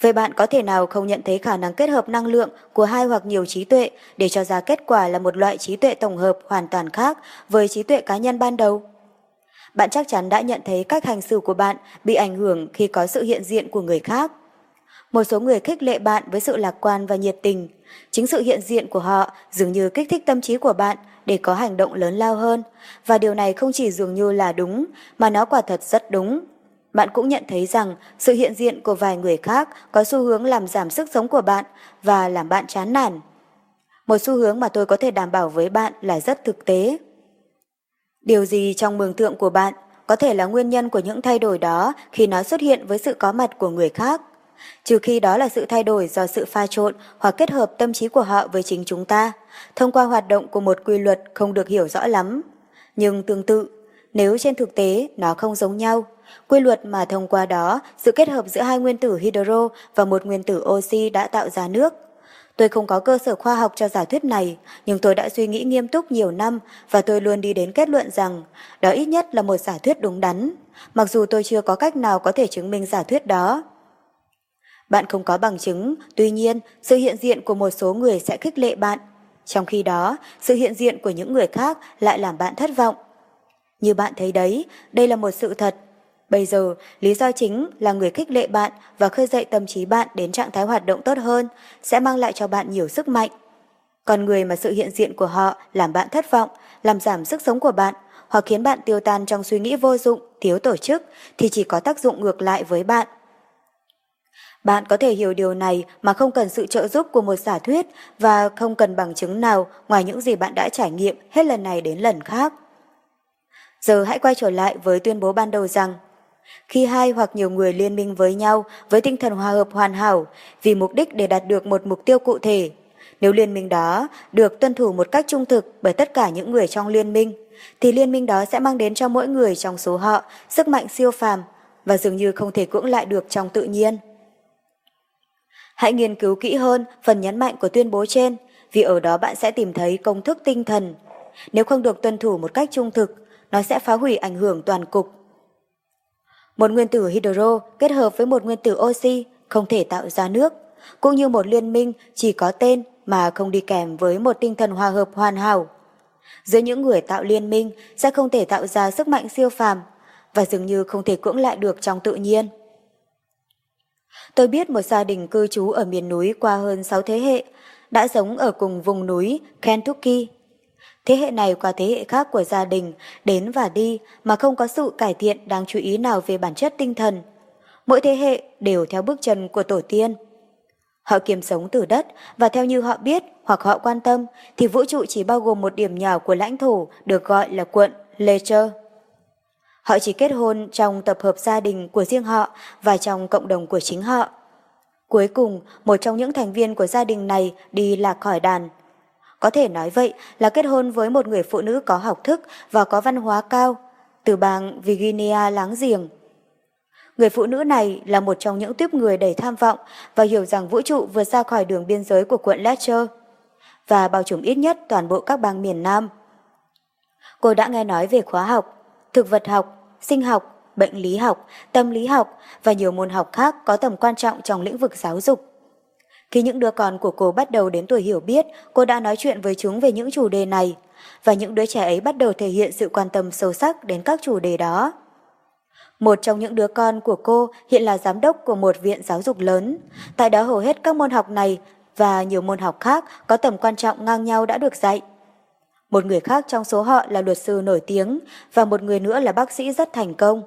Speaker 1: Vậy bạn có thể nào không nhận thấy khả năng kết hợp năng lượng của hai hoặc nhiều trí tuệ để cho ra kết quả là một loại trí tuệ tổng hợp hoàn toàn khác với trí tuệ cá nhân ban đầu? Bạn chắc chắn đã nhận thấy cách hành xử của bạn bị ảnh hưởng khi có sự hiện diện của người khác. Một số người khích lệ bạn với sự lạc quan và nhiệt tình. Chính sự hiện diện của họ dường như kích thích tâm trí của bạn để có hành động lớn lao hơn. Và điều này không chỉ dường như là đúng, mà nó quả thật rất đúng. Bạn cũng nhận thấy rằng sự hiện diện của vài người khác có xu hướng làm giảm sức sống của bạn và làm bạn chán nản. Một xu hướng mà tôi có thể đảm bảo với bạn là rất thực tế. Điều gì trong mường tượng của bạn có thể là nguyên nhân của những thay đổi đó khi nó xuất hiện với sự có mặt của người khác? Trừ khi đó là sự thay đổi do sự pha trộn hoặc kết hợp tâm trí của họ với chính chúng ta, thông qua hoạt động của một quy luật không được hiểu rõ lắm. Nhưng tương tự, nếu trên thực tế nó không giống nhau, quy luật mà thông qua đó sự kết hợp giữa hai nguyên tử hydro và một nguyên tử oxy đã tạo ra nước. Tôi không có cơ sở khoa học cho giả thuyết này, nhưng tôi đã suy nghĩ nghiêm túc nhiều năm và tôi luôn đi đến kết luận rằng đó ít nhất là một giả thuyết đúng đắn, mặc dù tôi chưa có cách nào có thể chứng minh giả thuyết đó. Bạn không có bằng chứng, tuy nhiên sự hiện diện của một số người sẽ khích lệ bạn. Trong khi đó, sự hiện diện của những người khác lại làm bạn thất vọng. Như bạn thấy đấy, đây là một sự thật. Bây giờ, lý do chính là người khích lệ bạn và khơi dậy tâm trí bạn đến trạng thái hoạt động tốt hơn sẽ mang lại cho bạn nhiều sức mạnh. Còn người mà sự hiện diện của họ làm bạn thất vọng, làm giảm sức sống của bạn hoặc khiến bạn tiêu tan trong suy nghĩ vô dụng, thiếu tổ chức thì chỉ có tác dụng ngược lại với bạn. Bạn có thể hiểu điều này mà không cần sự trợ giúp của một giả thuyết và không cần bằng chứng nào ngoài những gì bạn đã trải nghiệm hết lần này đến lần khác. Giờ hãy quay trở lại với tuyên bố ban đầu rằng khi hai hoặc nhiều người liên minh với nhau với tinh thần hòa hợp hoàn hảo vì mục đích để đạt được một mục tiêu cụ thể, nếu liên minh đó được tuân thủ một cách trung thực bởi tất cả những người trong liên minh, thì liên minh đó sẽ mang đến cho mỗi người trong số họ sức mạnh siêu phàm và dường như không thể cưỡng lại được trong tự nhiên. Hãy nghiên cứu kỹ hơn phần nhấn mạnh của tuyên bố trên, vì ở đó bạn sẽ tìm thấy công thức tinh thần. Nếu không được tuân thủ một cách trung thực, nó sẽ phá hủy ảnh hưởng toàn cục. Một nguyên tử hydro kết hợp với một nguyên tử oxy không thể tạo ra nước, cũng như một liên minh chỉ có tên mà không đi kèm với một tinh thần hòa hợp hoàn hảo. Giữa những người tạo liên minh sẽ không thể tạo ra sức mạnh siêu phàm và dường như không thể cưỡng lại được trong tự nhiên. Tôi biết một gia đình cư trú ở miền núi qua hơn 6 thế hệ, đã sống ở cùng vùng núi Kentucky. Thế hệ này qua thế hệ khác của gia đình đến và đi mà không có sự cải thiện đáng chú ý nào về bản chất tinh thần. Mỗi thế hệ đều theo bước chân của tổ tiên. Họ kiềm sống từ đất và theo như họ biết hoặc họ quan tâm thì vũ trụ chỉ bao gồm một điểm nhỏ của lãnh thổ được gọi là quận Ledger. Họ chỉ kết hôn trong tập hợp gia đình của riêng họ và trong cộng đồng của chính họ. Cuối cùng, một trong những thành viên của gia đình này đi lạc khỏi đàn. Có thể nói vậy là kết hôn với một người phụ nữ có học thức và có văn hóa cao, từ bang Virginia láng giềng. Người phụ nữ này là một trong những tiếp người đầy tham vọng và hiểu rằng vũ trụ vượt ra khỏi đường biên giới của quận Letcher và bao trùm ít nhất toàn bộ các bang miền Nam. Cô đã nghe nói về khóa học, thực vật học, sinh học, bệnh lý học, tâm lý học và nhiều môn học khác có tầm quan trọng trong lĩnh vực giáo dục. Khi những đứa con của cô bắt đầu đến tuổi hiểu biết, cô đã nói chuyện với chúng về những chủ đề này, và những đứa trẻ ấy bắt đầu thể hiện sự quan tâm sâu sắc đến các chủ đề đó. Một trong những đứa con của cô hiện là giám đốc của một viện giáo dục lớn. Tại đó hầu hết các môn học này và nhiều môn học khác có tầm quan trọng ngang nhau đã được dạy. Một người khác trong số họ là luật sư nổi tiếng và một người nữa là bác sĩ rất thành công.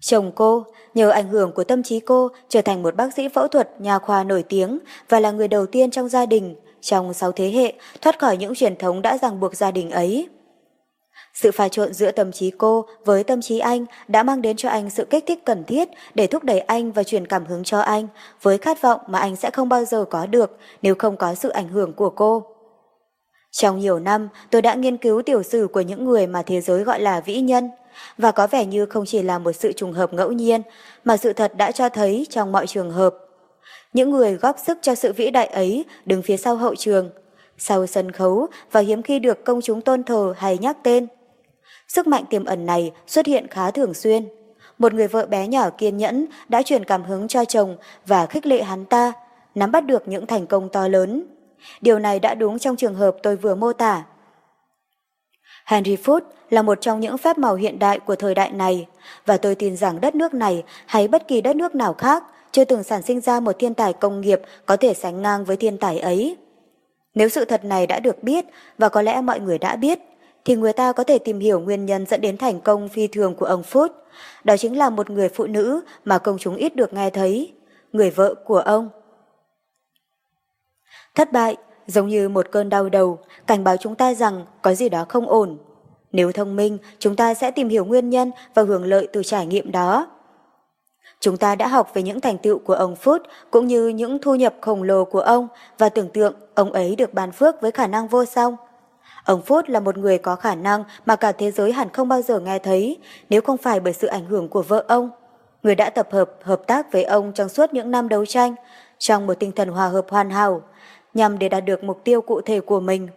Speaker 1: Chồng cô, nhờ ảnh hưởng của tâm trí cô, trở thành một bác sĩ phẫu thuật nhà khoa nổi tiếng và là người đầu tiên trong gia đình, trong sáu thế hệ, thoát khỏi những truyền thống đã ràng buộc gia đình ấy. Sự pha trộn giữa tâm trí cô với tâm trí anh đã mang đến cho anh sự kích thích cần thiết để thúc đẩy anh và truyền cảm hứng cho anh, với khát vọng mà anh sẽ không bao giờ có được nếu không có sự ảnh hưởng của cô. Trong nhiều năm, tôi đã nghiên cứu tiểu sử của những người mà thế giới gọi là vĩ nhân, và có vẻ như không chỉ là một sự trùng hợp ngẫu nhiên, mà sự thật đã cho thấy trong mọi trường hợp. Những người góp sức cho sự vĩ đại ấy đứng phía sau hậu trường, sau sân khấu và hiếm khi được công chúng tôn thờ hay nhắc tên. Sức mạnh tiềm ẩn này xuất hiện khá thường xuyên. Một người vợ bé nhỏ kiên nhẫn đã truyền cảm hứng cho chồng và khích lệ hắn ta, nắm bắt được những thành công to lớn. Điều này đã đúng trong trường hợp tôi vừa mô tả. Henry Ford là một trong những phép màu hiện đại của thời đại này, và tôi tin rằng đất nước này hay bất kỳ đất nước nào khác chưa từng sản sinh ra một thiên tài công nghiệp có thể sánh ngang với thiên tài ấy. Nếu sự thật này đã được biết, và có lẽ mọi người đã biết, thì người ta có thể tìm hiểu nguyên nhân dẫn đến thành công phi thường của ông Ford. Đó chính là một người phụ nữ mà công chúng ít được nghe thấy, người vợ của ông. Thất bại, giống như một cơn đau đầu, cảnh báo chúng ta rằng có gì đó không ổn. Nếu thông minh, chúng ta sẽ tìm hiểu nguyên nhân và hưởng lợi từ trải nghiệm đó. Chúng ta đã học về những thành tựu của ông Phút cũng như những thu nhập khổng lồ của ông và tưởng tượng ông ấy được ban phước với khả năng vô song. Ông Phút là một người có khả năng mà cả thế giới hẳn không bao giờ nghe thấy nếu không phải bởi sự ảnh hưởng của vợ ông. Người đã tập hợp, hợp tác với ông trong suốt những năm đấu tranh, trong một tinh thần hòa hợp hoàn hảo, nhằm để đạt được mục tiêu cụ thể của mình.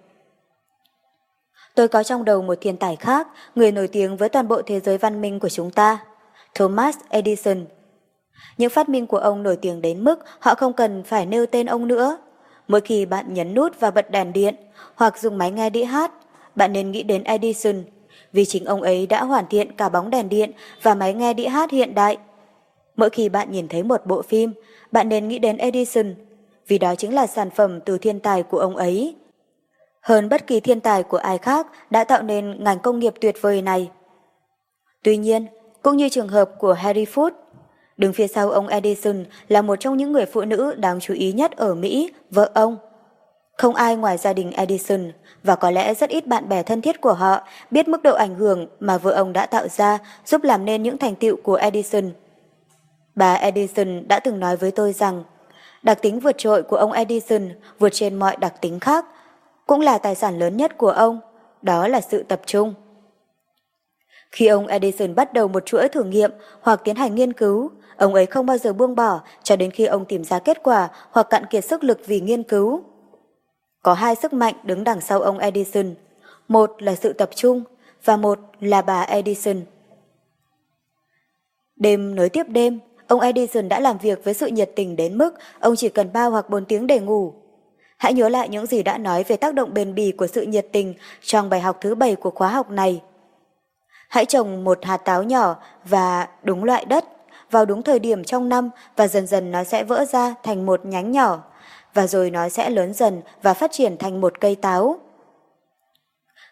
Speaker 1: Tôi có trong đầu một thiên tài khác, người nổi tiếng với toàn bộ thế giới văn minh của chúng ta, Thomas Edison. Những phát minh của ông nổi tiếng đến mức họ không cần phải nêu tên ông nữa. Mỗi khi bạn nhấn nút và bật đèn điện hoặc dùng máy nghe đĩa hát, bạn nên nghĩ đến Edison, vì chính ông ấy đã hoàn thiện cả bóng đèn điện và máy nghe đĩa hát hiện đại. Mỗi khi bạn nhìn thấy một bộ phim, bạn nên nghĩ đến Edison, vì đó chính là sản phẩm từ thiên tài của ông ấy. Hơn bất kỳ thiên tài của ai khác đã tạo nên ngành công nghiệp tuyệt vời này. Tuy nhiên, cũng như trường hợp của Harry Ford, đứng phía sau ông Edison là một trong những người phụ nữ đáng chú ý nhất ở Mỹ, vợ ông. Không ai ngoài gia đình Edison và có lẽ rất ít bạn bè thân thiết của họ biết mức độ ảnh hưởng mà vợ ông đã tạo ra giúp làm nên những thành tựu của Edison. Bà Edison đã từng nói với tôi rằng Đặc tính vượt trội của ông Edison vượt trên mọi đặc tính khác, cũng là tài sản lớn nhất của ông, đó là sự tập trung. Khi ông Edison bắt đầu một chuỗi thử nghiệm hoặc tiến hành nghiên cứu, ông ấy không bao giờ buông bỏ cho đến khi ông tìm ra kết quả hoặc cạn kiệt sức lực vì nghiên cứu. Có hai sức mạnh đứng đằng sau ông Edison, một là sự tập trung và một là bà Edison. Đêm nối tiếp đêm, Ông Edison đã làm việc với sự nhiệt tình đến mức ông chỉ cần 3 hoặc 4 tiếng để ngủ. Hãy nhớ lại những gì đã nói về tác động bền bỉ của sự nhiệt tình trong bài học thứ bảy của khóa học này. Hãy trồng một hạt táo nhỏ và đúng loại đất vào đúng thời điểm trong năm và dần dần nó sẽ vỡ ra thành một nhánh nhỏ và rồi nó sẽ lớn dần và phát triển thành một cây táo.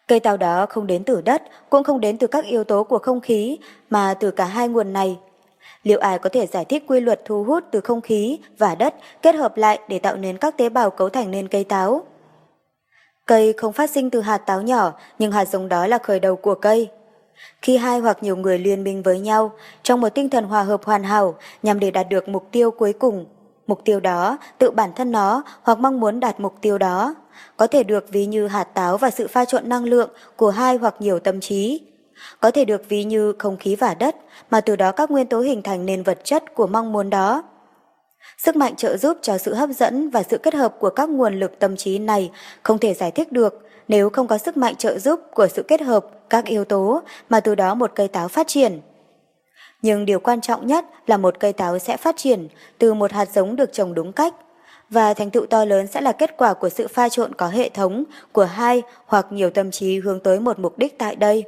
Speaker 1: Cây táo đó không đến từ đất, cũng không đến từ các yếu tố của không khí, mà từ cả hai nguồn này. Liệu ai có thể giải thích quy luật thu hút từ không khí và đất kết hợp lại để tạo nên các tế bào cấu thành nên cây táo? Cây không phát sinh từ hạt táo nhỏ, nhưng hạt giống đó là khởi đầu của cây. Khi hai hoặc nhiều người liên minh với nhau, trong một tinh thần hòa hợp hoàn hảo nhằm để đạt được mục tiêu cuối cùng, mục tiêu đó, tự bản thân nó hoặc mong muốn đạt mục tiêu đó, có thể được ví như hạt táo và sự pha trộn năng lượng của hai hoặc nhiều tâm trí. Có thể được ví như không khí và đất, mà từ đó các nguyên tố hình thành nên vật chất của mong muốn đó. Sức mạnh trợ giúp cho sự hấp dẫn và sự kết hợp của các nguồn lực tâm trí này không thể giải thích được nếu không có sức mạnh trợ giúp của sự kết hợp các yếu tố mà từ đó một cây táo phát triển. Nhưng điều quan trọng nhất là một cây táo sẽ phát triển từ một hạt giống được trồng đúng cách, và thành tựu to lớn sẽ là kết quả của sự pha trộn có hệ thống của hai hoặc nhiều tâm trí hướng tới một mục đích tại đây.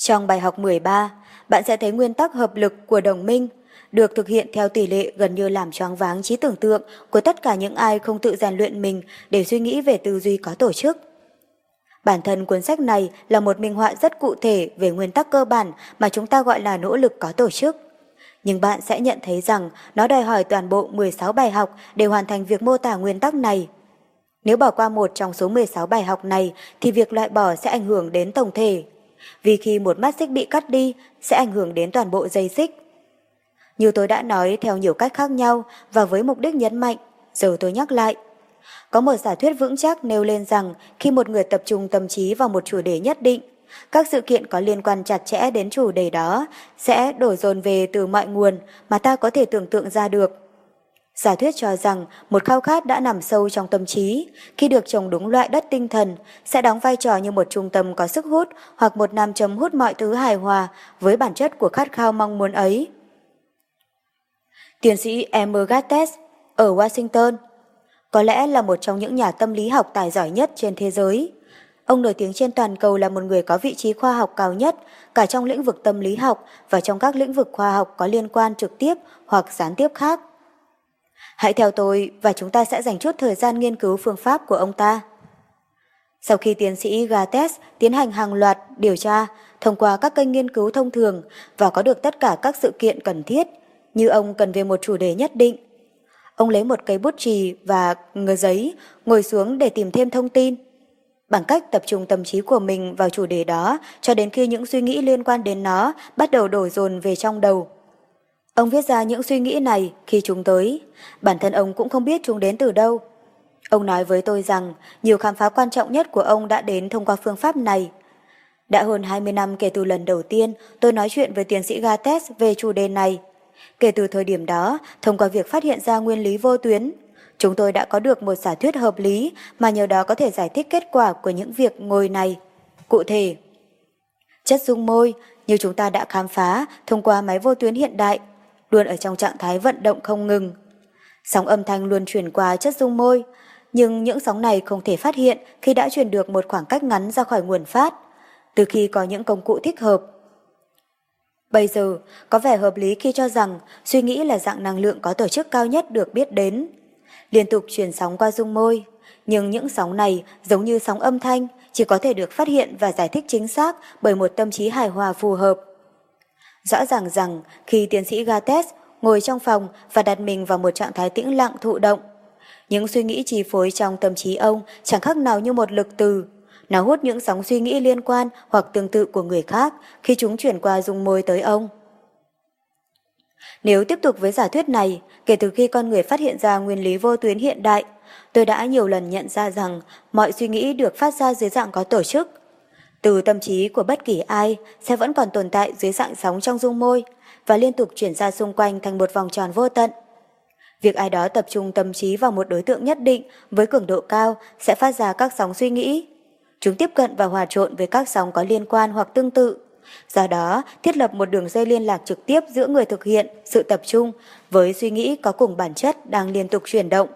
Speaker 1: Trong bài học 13, bạn sẽ thấy nguyên tắc hợp lực của đồng minh được thực hiện theo tỷ lệ gần như làm choáng váng trí tưởng tượng của tất cả những ai không tự rèn luyện mình để suy nghĩ về tư duy có tổ chức. Bản thân cuốn sách này là một minh họa rất cụ thể về nguyên tắc cơ bản mà chúng ta gọi là nỗ lực có tổ chức. Nhưng bạn sẽ nhận thấy rằng nó đòi hỏi toàn bộ 16 bài học để hoàn thành việc mô tả nguyên tắc này. Nếu bỏ qua một trong số 16 bài học này thì việc loại bỏ sẽ ảnh hưởng đến tổng thể. Vì khi một mắt xích bị cắt đi sẽ ảnh hưởng đến toàn bộ dây xích. Như tôi đã nói theo nhiều cách khác nhau và với mục đích nhấn mạnh, giờ tôi nhắc lại. Có một giả thuyết vững chắc nêu lên rằng khi một người tập trung tâm trí vào một chủ đề nhất định, các sự kiện có liên quan chặt chẽ đến chủ đề đó sẽ đổ dồn về từ mọi nguồn mà ta có thể tưởng tượng ra được. Giả thuyết cho rằng một khao khát đã nằm sâu trong tâm trí, khi được trồng đúng loại đất tinh thần, sẽ đóng vai trò như một trung tâm có sức hút hoặc một nam châm hút mọi thứ hài hòa với bản chất của khát khao mong muốn ấy. Tiến sĩ Emmer Gattes ở Washington có lẽ là một trong những nhà tâm lý học tài giỏi nhất trên thế giới. Ông nổi tiếng trên toàn cầu là một người có vị trí khoa học cao nhất, cả trong lĩnh vực tâm lý học và trong các lĩnh vực khoa học có liên quan trực tiếp hoặc gián tiếp khác. Hãy theo tôi và chúng ta sẽ dành chút thời gian nghiên cứu phương pháp của ông ta. Sau khi tiến sĩ Gates tiến hành hàng loạt điều tra thông qua các kênh nghiên cứu thông thường và có được tất cả các sự kiện cần thiết, như ông cần về một chủ đề nhất định, Ông lấy một cây bút chì và ngờ giấy, ngồi xuống để tìm thêm thông tin. Bằng cách tập trung tâm trí của mình vào chủ đề đó cho đến khi những suy nghĩ liên quan đến nó bắt đầu đổ dồn về trong đầu. Ông viết ra những suy nghĩ này khi chúng tới. Bản thân ông cũng không biết chúng đến từ đâu. Ông nói với tôi rằng nhiều khám phá quan trọng nhất của ông đã đến thông qua phương pháp này. Đã hơn 20 năm kể từ lần đầu tiên tôi nói chuyện với tiến sĩ Gates về chủ đề này. Kể từ thời điểm đó, thông qua việc phát hiện ra nguyên lý vô tuyến, chúng tôi đã có được một giả thuyết hợp lý mà nhờ đó có thể giải thích kết quả của những việc ngồi này. Cụ thể, chất dung môi như chúng ta đã khám phá thông qua máy vô tuyến hiện đại, luôn ở trong trạng thái vận động không ngừng. Sóng âm thanh luôn truyền qua chất dung môi, nhưng những sóng này không thể phát hiện khi đã truyền được một khoảng cách ngắn ra khỏi nguồn phát, từ khi có những công cụ thích hợp. Bây giờ, có vẻ hợp lý khi cho rằng suy nghĩ là dạng năng lượng có tổ chức cao nhất được biết đến. Liên tục truyền sóng qua dung môi, nhưng những sóng này giống như sóng âm thanh, chỉ có thể được phát hiện và giải thích chính xác bởi một tâm trí hài hòa phù hợp. Rõ ràng rằng khi tiến sĩ Gates ngồi trong phòng và đặt mình vào một trạng thái tĩnh lặng thụ động, những suy nghĩ chi phối trong tâm trí ông chẳng khác nào như một lực từ, nó hút những sóng suy nghĩ liên quan hoặc tương tự của người khác khi chúng chuyển qua dung môi tới ông. Nếu tiếp tục với giả thuyết này, kể từ khi con người phát hiện ra nguyên lý vô tuyến hiện đại, tôi đã nhiều lần nhận ra rằng mọi suy nghĩ được phát ra dưới dạng có tổ chức. Từ tâm trí của bất kỳ ai sẽ vẫn còn tồn tại dưới dạng sóng trong dung môi và liên tục chuyển ra xung quanh thành một vòng tròn vô tận. Việc ai đó tập trung tâm trí vào một đối tượng nhất định với cường độ cao sẽ phát ra các sóng suy nghĩ. Chúng tiếp cận và hòa trộn với các sóng có liên quan hoặc tương tự. Do đó, thiết lập một đường dây liên lạc trực tiếp giữa người thực hiện sự tập trung với suy nghĩ có cùng bản chất đang liên tục chuyển động.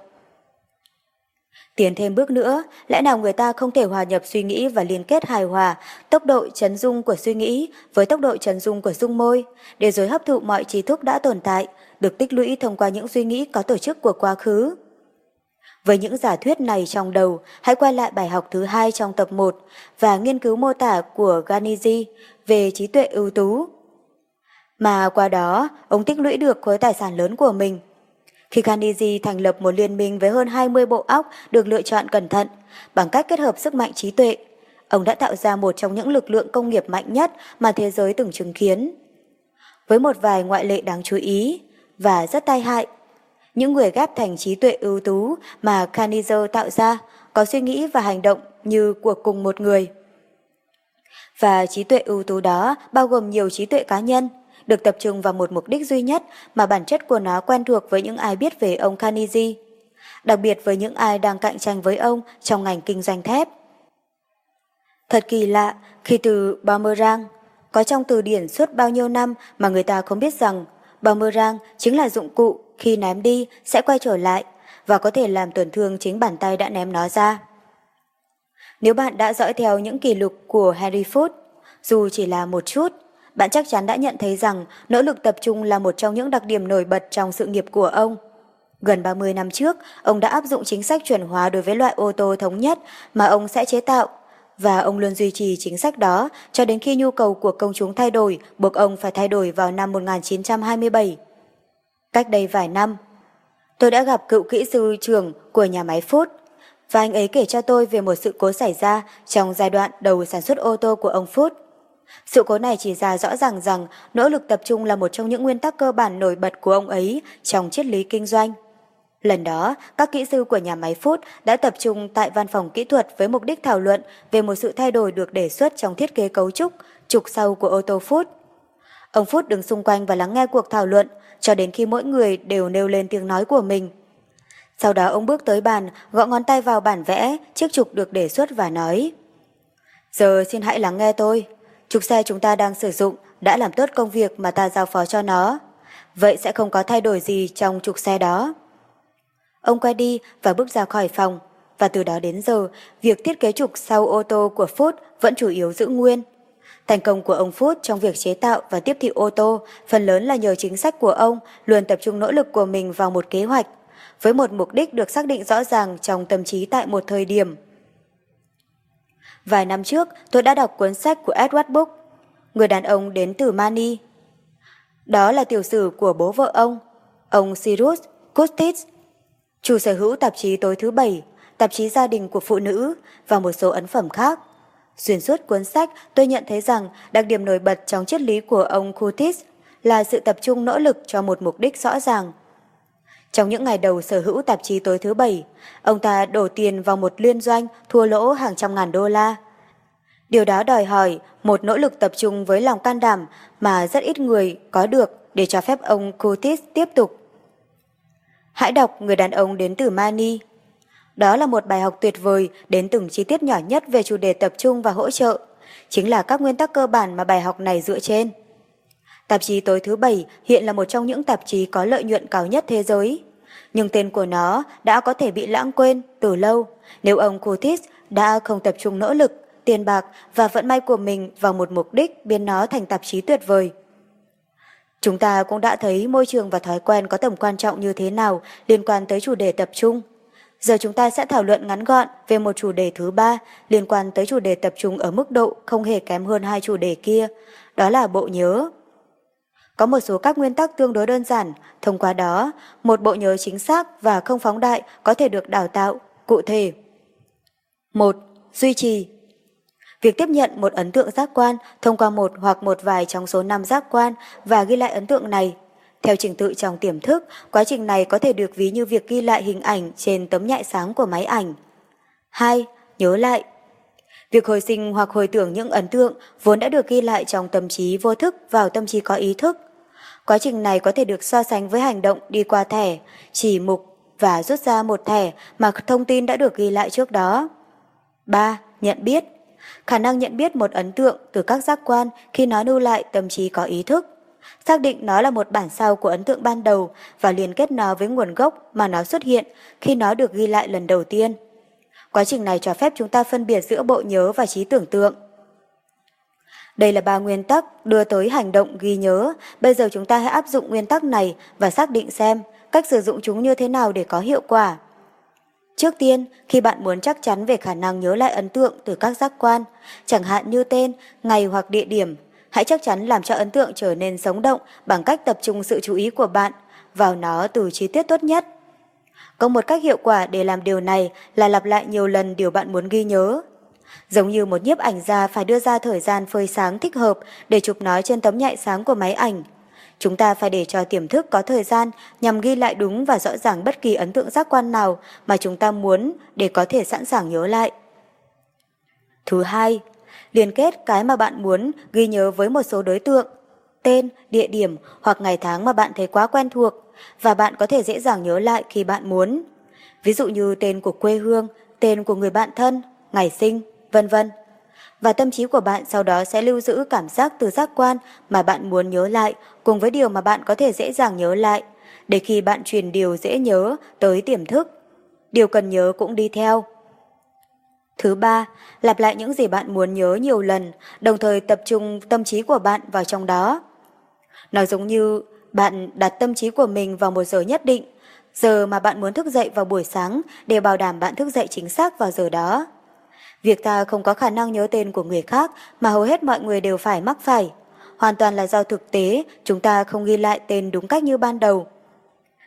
Speaker 1: Tiến thêm bước nữa, lẽ nào người ta không thể hòa nhập suy nghĩ và liên kết hài hòa tốc độ chấn dung của suy nghĩ với tốc độ chấn dung của dung môi, để rồi hấp thụ mọi trí thức đã tồn tại, được tích lũy thông qua những suy nghĩ có tổ chức của quá khứ. Với những giả thuyết này trong đầu, hãy quay lại bài học thứ hai trong tập 1 và nghiên cứu mô tả của Ganiji về trí tuệ ưu tú. Mà qua đó, ông tích lũy được khối tài sản lớn của mình. Khi Carnegie thành lập một liên minh với hơn 20 bộ óc được lựa chọn cẩn thận, bằng cách kết hợp sức mạnh trí tuệ, ông đã tạo ra một trong những lực lượng công nghiệp mạnh nhất mà thế giới từng chứng kiến. Với một vài ngoại lệ đáng chú ý, và rất tai hại, những người ghép thành trí tuệ ưu tú mà Carnegie tạo ra có suy nghĩ và hành động như của cùng một người. Và trí tuệ ưu tú đó bao gồm nhiều trí tuệ cá nhân, được tập trung vào một mục đích duy nhất mà bản chất của nó quen thuộc với những ai biết về ông Kaniji, đặc biệt với những ai đang cạnh tranh với ông trong ngành kinh doanh thép. Thật kỳ lạ khi từ boomerang có trong từ điển suốt bao nhiêu năm mà người ta không biết rằng boomerang chính là dụng cụ khi ném đi sẽ quay trở lại và có thể làm tổn thương chính bàn tay đã ném nó ra. Nếu bạn đã dõi theo những kỷ lục của Harry Foot dù chỉ là một chút, bạn chắc chắn đã nhận thấy rằng nỗ lực tập trung là một trong những đặc điểm nổi bật trong sự nghiệp của ông. Gần 30 năm trước, ông đã áp dụng chính sách chuẩn hóa đối với loại ô tô thống nhất mà ông sẽ chế tạo, và ông luôn duy trì chính sách đó cho đến khi nhu cầu của công chúng thay đổi, buộc ông phải thay đổi vào năm 1927. Cách đây vài năm, tôi đã gặp cựu kỹ sư trưởng của nhà máy Ford và anh ấy kể cho tôi về một sự cố xảy ra trong giai đoạn đầu sản xuất ô tô của ông Ford. Sự cố này chỉ ra rõ ràng rằng nỗ lực tập trung là một trong những nguyên tắc cơ bản nổi bật của ông ấy trong triết lý kinh doanh. Lần đó, các kỹ sư của nhà máy Ford đã tập trung tại văn phòng kỹ thuật với mục đích thảo luận về một sự thay đổi được đề xuất trong thiết kế cấu trúc, trục sau của ô tô Ford. Ông Phút đứng xung quanh và lắng nghe cuộc thảo luận cho đến khi mỗi người đều nêu lên tiếng nói của mình. Sau đó ông bước tới bàn, gõ ngón tay vào bản vẽ, chiếc trục được đề xuất và nói Giờ xin hãy lắng nghe tôi. Trục xe chúng ta đang sử dụng đã làm tốt công việc mà ta giao phó cho nó. Vậy sẽ không có thay đổi gì trong trục xe đó. Ông quay đi và bước ra khỏi phòng. Và từ đó đến giờ, việc thiết kế trục sau ô tô của Ford vẫn chủ yếu giữ nguyên. Thành công của ông Phút trong việc chế tạo và tiếp thị ô tô phần lớn là nhờ chính sách của ông luôn tập trung nỗ lực của mình vào một kế hoạch, với một mục đích được xác định rõ ràng trong tâm trí tại một thời điểm. Vài năm trước, tôi đã đọc cuốn sách của Edward Book, người đàn ông đến từ Mani. Đó là tiểu sử của bố vợ ông, ông Cyrus Custis, chủ sở hữu tạp chí tối thứ bảy, tạp chí gia đình của phụ nữ và một số ấn phẩm khác. Xuyên suốt cuốn sách, tôi nhận thấy rằng đặc điểm nổi bật trong triết lý của ông Curtis là sự tập trung nỗ lực cho một mục đích rõ ràng. Trong những ngày đầu sở hữu tạp chí tối thứ bảy, ông ta đổ tiền vào một liên doanh thua lỗ hàng trăm ngàn đô la. Điều đó đòi hỏi một nỗ lực tập trung với lòng can đảm mà rất ít người có được để cho phép ông Curtis tiếp tục. Hãy đọc Người đàn ông đến từ Mani đó là một bài học tuyệt vời đến từng chi tiết nhỏ nhất về chủ đề tập trung và hỗ trợ, chính là các nguyên tắc cơ bản mà bài học này dựa trên. Tạp chí tối thứ bảy hiện là một trong những tạp chí có lợi nhuận cao nhất thế giới. Nhưng tên của nó đã có thể bị lãng quên từ lâu nếu ông Curtis đã không tập trung nỗ lực, tiền bạc và vận may của mình vào một mục đích biến nó thành tạp chí tuyệt vời. Chúng ta cũng đã thấy môi trường và thói quen có tầm quan trọng như thế nào liên quan tới chủ đề tập trung. Giờ chúng ta sẽ thảo luận ngắn gọn về một chủ đề thứ ba liên quan tới chủ đề tập trung ở mức độ không hề kém hơn hai chủ đề kia, đó là bộ nhớ. Có một số các nguyên tắc tương đối đơn giản, thông qua đó, một bộ nhớ chính xác và không phóng đại có thể được đào tạo, cụ thể. 1. Duy trì Việc tiếp nhận một ấn tượng giác quan thông qua một hoặc một vài trong số năm giác quan và ghi lại ấn tượng này theo trình tự trong tiềm thức, quá trình này có thể được ví như việc ghi lại hình ảnh trên tấm nhạy sáng của máy ảnh. 2. Nhớ lại Việc hồi sinh hoặc hồi tưởng những ấn tượng vốn đã được ghi lại trong tâm trí vô thức vào tâm trí có ý thức. Quá trình này có thể được so sánh với hành động đi qua thẻ, chỉ mục và rút ra một thẻ mà thông tin đã được ghi lại trước đó. 3. Nhận biết Khả năng nhận biết một ấn tượng từ các giác quan khi nó lưu lại tâm trí có ý thức xác định nó là một bản sao của ấn tượng ban đầu và liên kết nó với nguồn gốc mà nó xuất hiện khi nó được ghi lại lần đầu tiên. Quá trình này cho phép chúng ta phân biệt giữa bộ nhớ và trí tưởng tượng. Đây là ba nguyên tắc đưa tới hành động ghi nhớ. Bây giờ chúng ta hãy áp dụng nguyên tắc này và xác định xem cách sử dụng chúng như thế nào để có hiệu quả. Trước tiên, khi bạn muốn chắc chắn về khả năng nhớ lại ấn tượng từ các giác quan, chẳng hạn như tên, ngày hoặc địa điểm, hãy chắc chắn làm cho ấn tượng trở nên sống động bằng cách tập trung sự chú ý của bạn vào nó từ chi tiết tốt nhất. Có một cách hiệu quả để làm điều này là lặp lại nhiều lần điều bạn muốn ghi nhớ. Giống như một nhiếp ảnh gia phải đưa ra thời gian phơi sáng thích hợp để chụp nó trên tấm nhạy sáng của máy ảnh. Chúng ta phải để cho tiềm thức có thời gian nhằm ghi lại đúng và rõ ràng bất kỳ ấn tượng giác quan nào mà chúng ta muốn để có thể sẵn sàng nhớ lại. Thứ hai, liên kết cái mà bạn muốn ghi nhớ với một số đối tượng, tên, địa điểm hoặc ngày tháng mà bạn thấy quá quen thuộc và bạn có thể dễ dàng nhớ lại khi bạn muốn. Ví dụ như tên của quê hương, tên của người bạn thân, ngày sinh, vân vân. Và tâm trí của bạn sau đó sẽ lưu giữ cảm giác từ giác quan mà bạn muốn nhớ lại cùng với điều mà bạn có thể dễ dàng nhớ lại, để khi bạn truyền điều dễ nhớ tới tiềm thức. Điều cần nhớ cũng đi theo. Thứ ba, lặp lại những gì bạn muốn nhớ nhiều lần, đồng thời tập trung tâm trí của bạn vào trong đó. Nó giống như bạn đặt tâm trí của mình vào một giờ nhất định, giờ mà bạn muốn thức dậy vào buổi sáng để bảo đảm bạn thức dậy chính xác vào giờ đó. Việc ta không có khả năng nhớ tên của người khác mà hầu hết mọi người đều phải mắc phải. Hoàn toàn là do thực tế chúng ta không ghi lại tên đúng cách như ban đầu.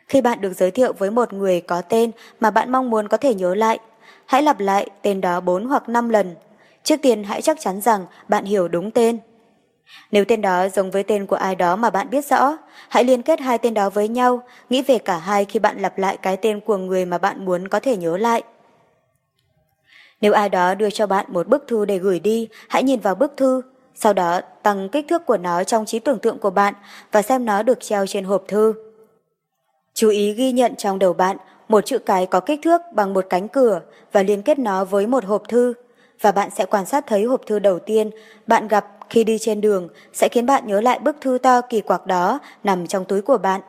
Speaker 1: Khi bạn được giới thiệu với một người có tên mà bạn mong muốn có thể nhớ lại, hãy lặp lại tên đó 4 hoặc 5 lần. Trước tiên hãy chắc chắn rằng bạn hiểu đúng tên. Nếu tên đó giống với tên của ai đó mà bạn biết rõ, hãy liên kết hai tên đó với nhau, nghĩ về cả hai khi bạn lặp lại cái tên của người mà bạn muốn có thể nhớ lại. Nếu ai đó đưa cho bạn một bức thư để gửi đi, hãy nhìn vào bức thư, sau đó tăng kích thước của nó trong trí tưởng tượng của bạn và xem nó được treo trên hộp thư. Chú ý ghi nhận trong đầu bạn một chữ cái có kích thước bằng một cánh cửa và liên kết nó với một hộp thư và bạn sẽ quan sát thấy hộp thư đầu tiên bạn gặp khi đi trên đường sẽ khiến bạn nhớ lại bức thư to kỳ quặc đó nằm trong túi của bạn.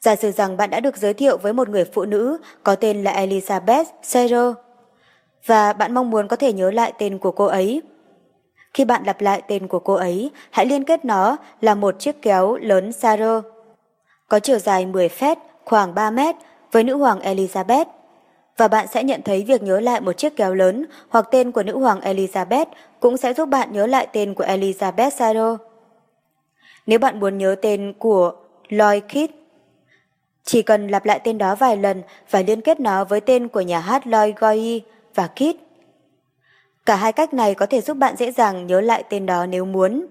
Speaker 1: Giả sử rằng bạn đã được giới thiệu với một người phụ nữ có tên là Elizabeth Serrer và bạn mong muốn có thể nhớ lại tên của cô ấy. Khi bạn lặp lại tên của cô ấy, hãy liên kết nó là một chiếc kéo lớn Sarah. Có chiều dài 10 feet, khoảng 3 mét, với nữ hoàng Elizabeth. Và bạn sẽ nhận thấy việc nhớ lại một chiếc kéo lớn hoặc tên của nữ hoàng Elizabeth cũng sẽ giúp bạn nhớ lại tên của Elizabeth Sarah. Nếu bạn muốn nhớ tên của Lloyd Kidd, chỉ cần lặp lại tên đó vài lần và liên kết nó với tên của nhà hát Lloyd Goyi và Kit. Cả hai cách này có thể giúp bạn dễ dàng nhớ lại tên đó nếu muốn.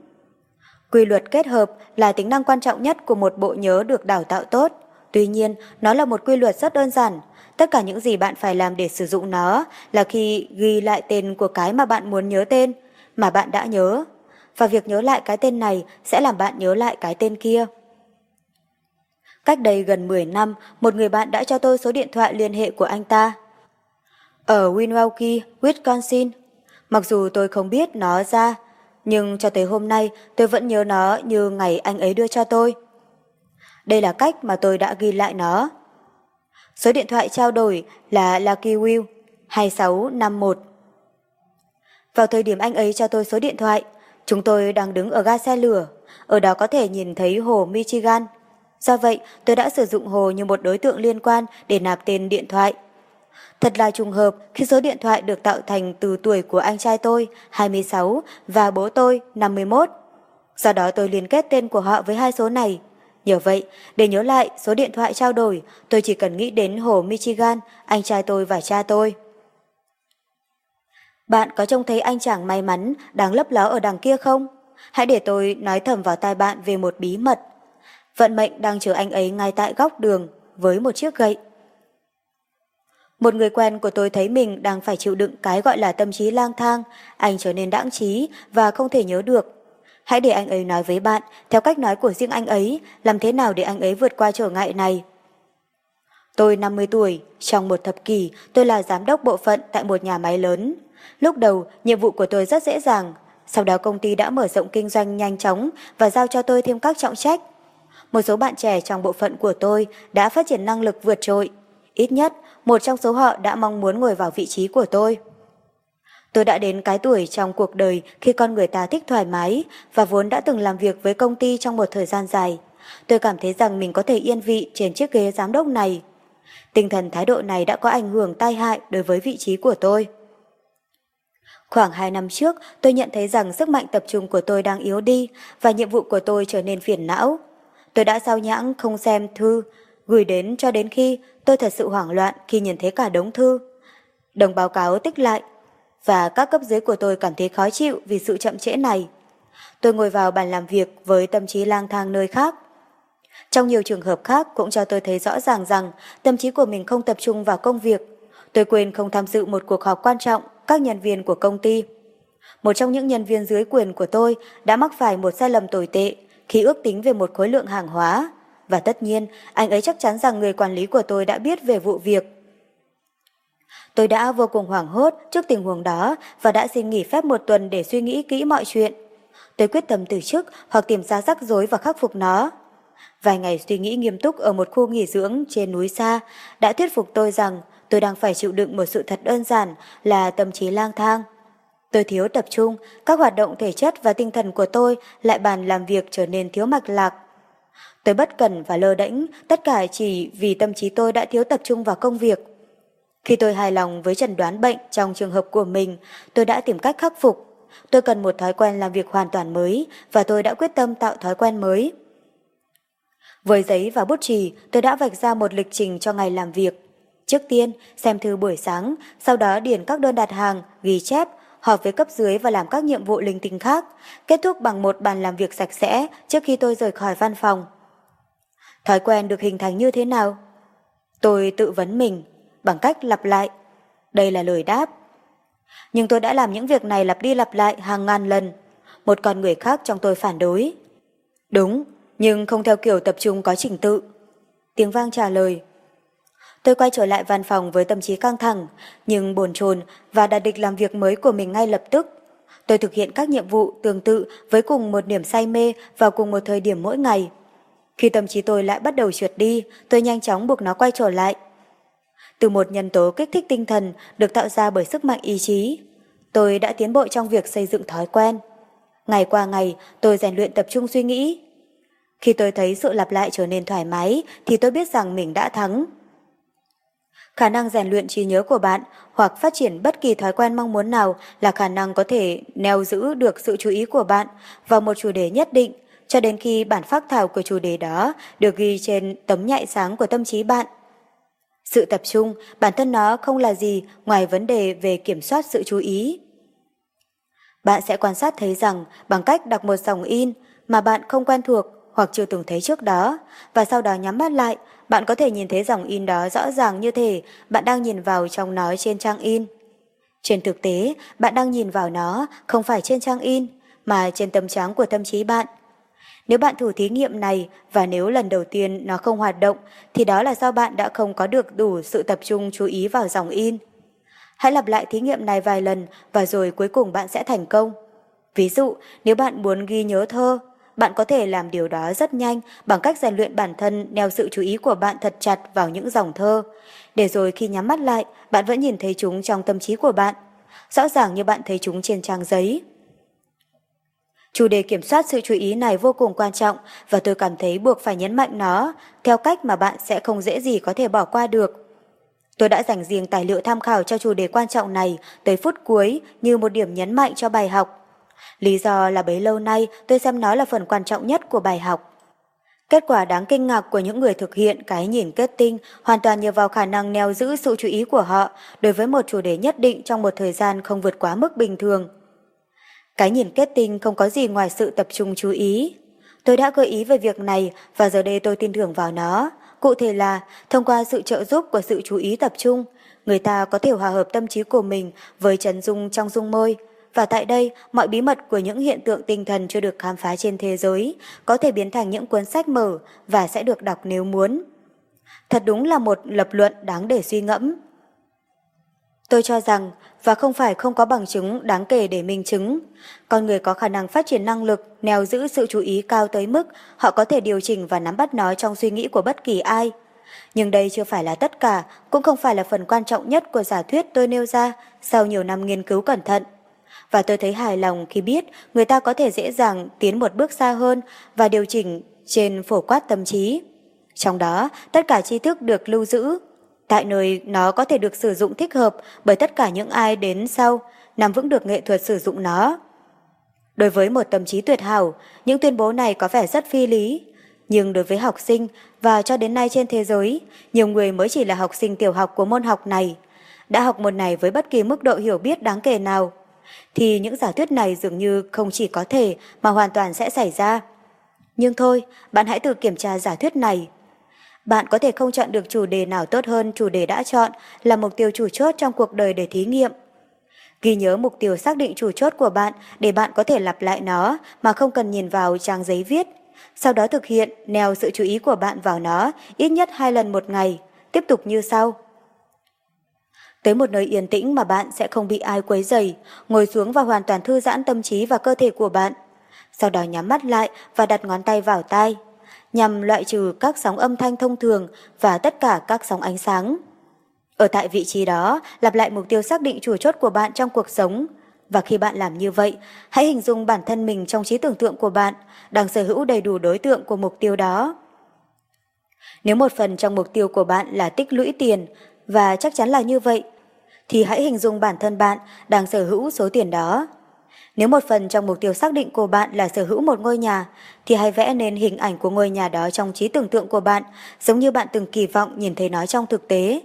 Speaker 1: Quy luật kết hợp là tính năng quan trọng nhất của một bộ nhớ được đào tạo tốt. Tuy nhiên, nó là một quy luật rất đơn giản. Tất cả những gì bạn phải làm để sử dụng nó là khi ghi lại tên của cái mà bạn muốn nhớ tên, mà bạn đã nhớ. Và việc nhớ lại cái tên này sẽ làm bạn nhớ lại cái tên kia. Cách đây gần 10 năm, một người bạn đã cho tôi số điện thoại liên hệ của anh ta. Ở Milwaukee, Wisconsin. Mặc dù tôi không biết nó ra, nhưng cho tới hôm nay tôi vẫn nhớ nó như ngày anh ấy đưa cho tôi. Đây là cách mà tôi đã ghi lại nó. Số điện thoại trao đổi là Lucky Will 2651. Vào thời điểm anh ấy cho tôi số điện thoại, chúng tôi đang đứng ở ga xe lửa, ở đó có thể nhìn thấy hồ Michigan. Do vậy, tôi đã sử dụng hồ như một đối tượng liên quan để nạp tên điện thoại. Thật là trùng hợp khi số điện thoại được tạo thành từ tuổi của anh trai tôi, 26, và bố tôi, 51. Do đó tôi liên kết tên của họ với hai số này. Nhờ vậy, để nhớ lại số điện thoại trao đổi, tôi chỉ cần nghĩ đến hồ Michigan, anh trai tôi và cha tôi. Bạn có trông thấy anh chàng may mắn đang lấp ló ở đằng kia không? Hãy để tôi nói thầm vào tai bạn về một bí mật. Vận mệnh đang chờ anh ấy ngay tại góc đường với một chiếc gậy. Một người quen của tôi thấy mình đang phải chịu đựng cái gọi là tâm trí lang thang, anh trở nên đãng trí và không thể nhớ được. Hãy để anh ấy nói với bạn, theo cách nói của riêng anh ấy, làm thế nào để anh ấy vượt qua trở ngại này. Tôi 50 tuổi, trong một thập kỷ, tôi là giám đốc bộ phận tại một nhà máy lớn. Lúc đầu, nhiệm vụ của tôi rất dễ dàng. Sau đó công ty đã mở rộng kinh doanh nhanh chóng và giao cho tôi thêm các trọng trách. Một số bạn trẻ trong bộ phận của tôi đã phát triển năng lực vượt trội. Ít nhất, một trong số họ đã mong muốn ngồi vào vị trí của tôi. Tôi đã đến cái tuổi trong cuộc đời khi con người ta thích thoải mái và vốn đã từng làm việc với công ty trong một thời gian dài. Tôi cảm thấy rằng mình có thể yên vị trên chiếc ghế giám đốc này. Tinh thần thái độ này đã có ảnh hưởng tai hại đối với vị trí của tôi. Khoảng 2 năm trước, tôi nhận thấy rằng sức mạnh tập trung của tôi đang yếu đi và nhiệm vụ của tôi trở nên phiền não. Tôi đã sao nhãng không xem thư, gửi đến cho đến khi tôi thật sự hoảng loạn khi nhìn thấy cả đống thư. Đồng báo cáo tích lại, và các cấp dưới của tôi cảm thấy khó chịu vì sự chậm trễ này. Tôi ngồi vào bàn làm việc với tâm trí lang thang nơi khác. Trong nhiều trường hợp khác cũng cho tôi thấy rõ ràng rằng tâm trí của mình không tập trung vào công việc. Tôi quên không tham dự một cuộc họp quan trọng các nhân viên của công ty. Một trong những nhân viên dưới quyền của tôi đã mắc phải một sai lầm tồi tệ khi ước tính về một khối lượng hàng hóa. Và tất nhiên, anh ấy chắc chắn rằng người quản lý của tôi đã biết về vụ việc. Tôi đã vô cùng hoảng hốt trước tình huống đó và đã xin nghỉ phép một tuần để suy nghĩ kỹ mọi chuyện. Tôi quyết tâm từ chức hoặc tìm ra rắc rối và khắc phục nó. Vài ngày suy nghĩ nghiêm túc ở một khu nghỉ dưỡng trên núi xa đã thuyết phục tôi rằng tôi đang phải chịu đựng một sự thật đơn giản là tâm trí lang thang. Tôi thiếu tập trung, các hoạt động thể chất và tinh thần của tôi lại bàn làm việc trở nên thiếu mạch lạc. Tôi bất cần và lơ đễnh, tất cả chỉ vì tâm trí tôi đã thiếu tập trung vào công việc. Khi tôi hài lòng với trần đoán bệnh trong trường hợp của mình, tôi đã tìm cách khắc phục. Tôi cần một thói quen làm việc hoàn toàn mới và tôi đã quyết tâm tạo thói quen mới. Với giấy và bút chì, tôi đã vạch ra một lịch trình cho ngày làm việc. Trước tiên, xem thư buổi sáng, sau đó điền các đơn đặt hàng, ghi chép, họp với cấp dưới và làm các nhiệm vụ linh tinh khác, kết thúc bằng một bàn làm việc sạch sẽ trước khi tôi rời khỏi văn phòng. Thói quen được hình thành như thế nào? Tôi tự vấn mình, bằng cách lặp lại. Đây là lời đáp. Nhưng tôi đã làm những việc này lặp đi lặp lại hàng ngàn lần. Một con người khác trong tôi phản đối. Đúng, nhưng không theo kiểu tập trung có trình tự. Tiếng vang trả lời. Tôi quay trở lại văn phòng với tâm trí căng thẳng, nhưng bồn chồn và đạt địch làm việc mới của mình ngay lập tức. Tôi thực hiện các nhiệm vụ tương tự với cùng một niềm say mê vào cùng một thời điểm mỗi ngày. Khi tâm trí tôi lại bắt đầu trượt đi, tôi nhanh chóng buộc nó quay trở lại. Từ một nhân tố kích thích tinh thần được tạo ra bởi sức mạnh ý chí, tôi đã tiến bộ trong việc xây dựng thói quen. Ngày qua ngày, tôi rèn luyện tập trung suy nghĩ. Khi tôi thấy sự lặp lại trở nên thoải mái, thì tôi biết rằng mình đã thắng. Khả năng rèn luyện trí nhớ của bạn hoặc phát triển bất kỳ thói quen mong muốn nào là khả năng có thể neo giữ được sự chú ý của bạn vào một chủ đề nhất định cho đến khi bản phác thảo của chủ đề đó được ghi trên tấm nhạy sáng của tâm trí bạn. Sự tập trung, bản thân nó không là gì ngoài vấn đề về kiểm soát sự chú ý. Bạn sẽ quan sát thấy rằng bằng cách đọc một dòng in mà bạn không quen thuộc hoặc chưa từng thấy trước đó, và sau đó nhắm mắt lại, bạn có thể nhìn thấy dòng in đó rõ ràng như thể bạn đang nhìn vào trong nó trên trang in. Trên thực tế, bạn đang nhìn vào nó không phải trên trang in, mà trên tâm trắng của tâm trí bạn. Nếu bạn thử thí nghiệm này và nếu lần đầu tiên nó không hoạt động thì đó là do bạn đã không có được đủ sự tập trung chú ý vào dòng in. Hãy lặp lại thí nghiệm này vài lần và rồi cuối cùng bạn sẽ thành công. Ví dụ, nếu bạn muốn ghi nhớ thơ, bạn có thể làm điều đó rất nhanh bằng cách rèn luyện bản thân neo sự chú ý của bạn thật chặt vào những dòng thơ. Để rồi khi nhắm mắt lại, bạn vẫn nhìn thấy chúng trong tâm trí của bạn. Rõ ràng như bạn thấy chúng trên trang giấy. Chủ đề kiểm soát sự chú ý này vô cùng quan trọng và tôi cảm thấy buộc phải nhấn mạnh nó, theo cách mà bạn sẽ không dễ gì có thể bỏ qua được. Tôi đã dành riêng tài liệu tham khảo cho chủ đề quan trọng này tới phút cuối như một điểm nhấn mạnh cho bài học. Lý do là bấy lâu nay tôi xem nó là phần quan trọng nhất của bài học. Kết quả đáng kinh ngạc của những người thực hiện cái nhìn kết tinh hoàn toàn nhờ vào khả năng neo giữ sự chú ý của họ đối với một chủ đề nhất định trong một thời gian không vượt quá mức bình thường. Cái nhìn kết tinh không có gì ngoài sự tập trung chú ý. Tôi đã gợi ý về việc này và giờ đây tôi tin tưởng vào nó. Cụ thể là, thông qua sự trợ giúp của sự chú ý tập trung, người ta có thể hòa hợp tâm trí của mình với trần dung trong dung môi. Và tại đây, mọi bí mật của những hiện tượng tinh thần chưa được khám phá trên thế giới có thể biến thành những cuốn sách mở và sẽ được đọc nếu muốn. Thật đúng là một lập luận đáng để suy ngẫm. Tôi cho rằng, và không phải không có bằng chứng đáng kể để minh chứng, con người có khả năng phát triển năng lực, neo giữ sự chú ý cao tới mức họ có thể điều chỉnh và nắm bắt nó trong suy nghĩ của bất kỳ ai. Nhưng đây chưa phải là tất cả, cũng không phải là phần quan trọng nhất của giả thuyết tôi nêu ra sau nhiều năm nghiên cứu cẩn thận. Và tôi thấy hài lòng khi biết người ta có thể dễ dàng tiến một bước xa hơn và điều chỉnh trên phổ quát tâm trí. Trong đó, tất cả tri thức được lưu giữ, tại nơi nó có thể được sử dụng thích hợp bởi tất cả những ai đến sau, nắm vững được nghệ thuật sử dụng nó. Đối với một tâm trí tuyệt hảo, những tuyên bố này có vẻ rất phi lý. Nhưng đối với học sinh và cho đến nay trên thế giới, nhiều người mới chỉ là học sinh tiểu học của môn học này, đã học môn này với bất kỳ mức độ hiểu biết đáng kể nào, thì những giả thuyết này dường như không chỉ có thể mà hoàn toàn sẽ xảy ra. Nhưng thôi, bạn hãy tự kiểm tra giả thuyết này. Bạn có thể không chọn được chủ đề nào tốt hơn chủ đề đã chọn là mục tiêu chủ chốt trong cuộc đời để thí nghiệm. Ghi nhớ mục tiêu xác định chủ chốt của bạn để bạn có thể lặp lại nó mà không cần nhìn vào trang giấy viết. Sau đó thực hiện neo sự chú ý của bạn vào nó ít nhất hai lần một ngày, tiếp tục như sau. Tới một nơi yên tĩnh mà bạn sẽ không bị ai quấy rầy, ngồi xuống và hoàn toàn thư giãn tâm trí và cơ thể của bạn. Sau đó nhắm mắt lại và đặt ngón tay vào tai, nhằm loại trừ các sóng âm thanh thông thường và tất cả các sóng ánh sáng. Ở tại vị trí đó, lặp lại mục tiêu xác định chủ chốt của bạn trong cuộc sống. Và khi bạn làm như vậy, hãy hình dung bản thân mình trong trí tưởng tượng của bạn, đang sở hữu đầy đủ đối tượng của mục tiêu đó. Nếu một phần trong mục tiêu của bạn là tích lũy tiền, và chắc chắn là như vậy, thì hãy hình dung bản thân bạn đang sở hữu số tiền đó. Nếu một phần trong mục tiêu xác định của bạn là sở hữu một ngôi nhà, thì hãy vẽ nên hình ảnh của ngôi nhà đó trong trí tưởng tượng của bạn, giống như bạn từng kỳ vọng nhìn thấy nó trong thực tế.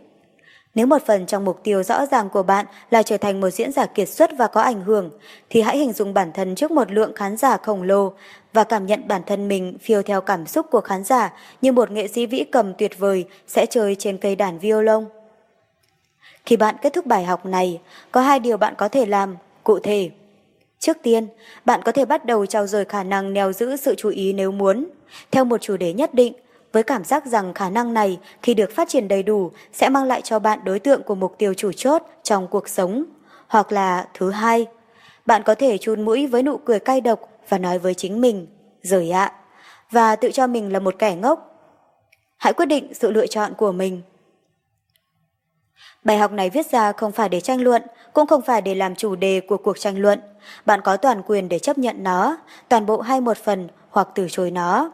Speaker 1: Nếu một phần trong mục tiêu rõ ràng của bạn là trở thành một diễn giả kiệt xuất và có ảnh hưởng, thì hãy hình dung bản thân trước một lượng khán giả khổng lồ và cảm nhận bản thân mình phiêu theo cảm xúc của khán giả như một nghệ sĩ vĩ cầm tuyệt vời sẽ chơi trên cây đàn violon. Khi bạn kết thúc bài học này, có hai điều bạn có thể làm, cụ thể. Trước tiên, bạn có thể bắt đầu trao dồi khả năng neo giữ sự chú ý nếu muốn, theo một chủ đề nhất định, với cảm giác rằng khả năng này khi được phát triển đầy đủ sẽ mang lại cho bạn đối tượng của mục tiêu chủ chốt trong cuộc sống. Hoặc là thứ hai, bạn có thể chun mũi với nụ cười cay độc và nói với chính mình, rời ạ, và tự cho mình là một kẻ ngốc. Hãy quyết định sự lựa chọn của mình. Bài học này viết ra không phải để tranh luận, cũng không phải để làm chủ đề của cuộc tranh luận. Bạn có toàn quyền để chấp nhận nó, toàn bộ hay một phần hoặc từ chối nó.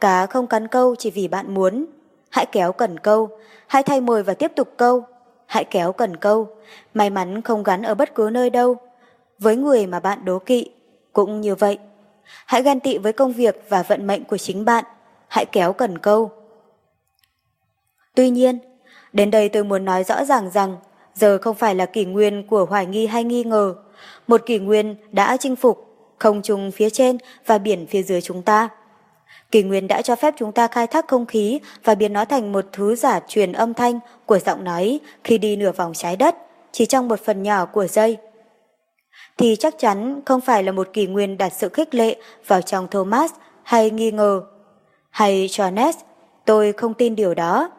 Speaker 1: Cá không cắn câu chỉ vì bạn muốn. Hãy kéo cần câu, hãy thay mồi và tiếp tục câu. Hãy kéo cần câu, may mắn không gắn ở bất cứ nơi đâu. Với người mà bạn đố kỵ, cũng như vậy. Hãy ghen tị với công việc và vận mệnh của chính bạn. Hãy kéo cần câu. Tuy nhiên, đến đây tôi muốn nói rõ ràng rằng giờ không phải là kỷ nguyên của hoài nghi hay nghi ngờ. Một kỷ nguyên đã chinh phục không trung phía trên và biển phía dưới chúng ta. Kỷ nguyên đã cho phép chúng ta khai thác không khí và biến nó thành một thứ giả truyền âm thanh của giọng nói khi đi nửa vòng trái đất, chỉ trong một phần nhỏ của giây. Thì chắc chắn không phải là một kỷ nguyên đặt sự khích lệ vào trong Thomas hay nghi ngờ. Hay Jones, tôi không tin điều đó.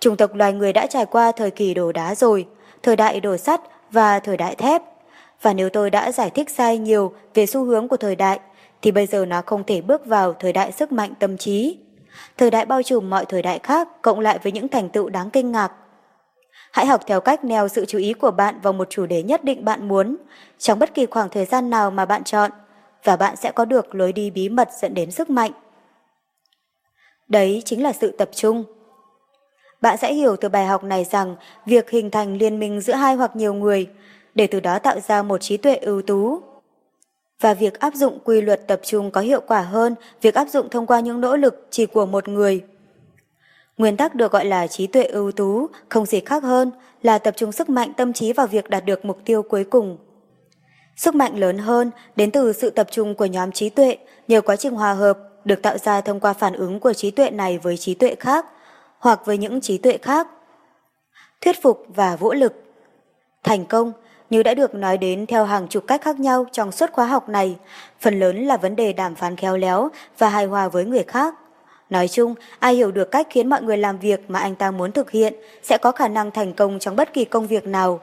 Speaker 1: Chủng tộc loài người đã trải qua thời kỳ đồ đá rồi, thời đại đồ sắt và thời đại thép. Và nếu tôi đã giải thích sai nhiều về xu hướng của thời đại, thì bây giờ nó không thể bước vào thời đại sức mạnh tâm trí. Thời đại bao trùm mọi thời đại khác cộng lại với những thành tựu đáng kinh ngạc. Hãy học theo cách neo sự chú ý của bạn vào một chủ đề nhất định bạn muốn, trong bất kỳ khoảng thời gian nào mà bạn chọn, và bạn sẽ có được lối đi bí mật dẫn đến sức mạnh. Đấy chính là sự tập trung. Bạn sẽ hiểu từ bài học này rằng việc hình thành liên minh giữa hai hoặc nhiều người, để từ đó tạo ra một trí tuệ ưu tú, và việc áp dụng quy luật tập trung có hiệu quả hơn việc áp dụng thông qua những nỗ lực chỉ của một người. Nguyên tắc được gọi là trí tuệ ưu tú, không gì khác hơn là tập trung sức mạnh tâm trí vào việc đạt được mục tiêu cuối cùng. Sức mạnh lớn hơn đến từ sự tập trung của nhóm trí tuệ nhờ quá trình hòa hợp được tạo ra thông qua phản ứng của trí tuệ này với trí tuệ khác hoặc với những trí tuệ khác. Thuyết phục và vũ lực Thành công như đã được nói đến theo hàng chục cách khác nhau trong suốt khóa học này, phần lớn là vấn đề đàm phán khéo léo và hài hòa với người khác. Nói chung, ai hiểu được cách khiến mọi người làm việc mà anh ta muốn thực hiện sẽ có khả năng thành công trong bất kỳ công việc nào.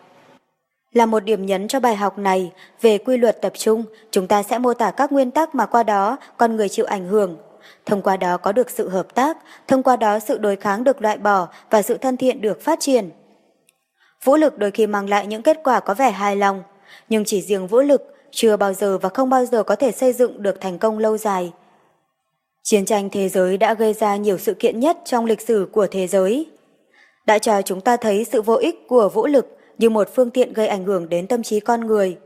Speaker 1: Là một điểm nhấn cho bài học này về quy luật tập trung, chúng ta sẽ mô tả các nguyên tắc mà qua đó con người chịu ảnh hưởng, thông qua đó có được sự hợp tác, thông qua đó sự đối kháng được loại bỏ và sự thân thiện được phát triển. Vũ lực đôi khi mang lại những kết quả có vẻ hài lòng, nhưng chỉ riêng vũ lực chưa bao giờ và không bao giờ có thể xây dựng được thành công lâu dài. Chiến tranh thế giới đã gây ra nhiều sự kiện nhất trong lịch sử của thế giới. Đã cho chúng ta thấy sự vô ích của vũ lực như một phương tiện gây ảnh hưởng đến tâm trí con người.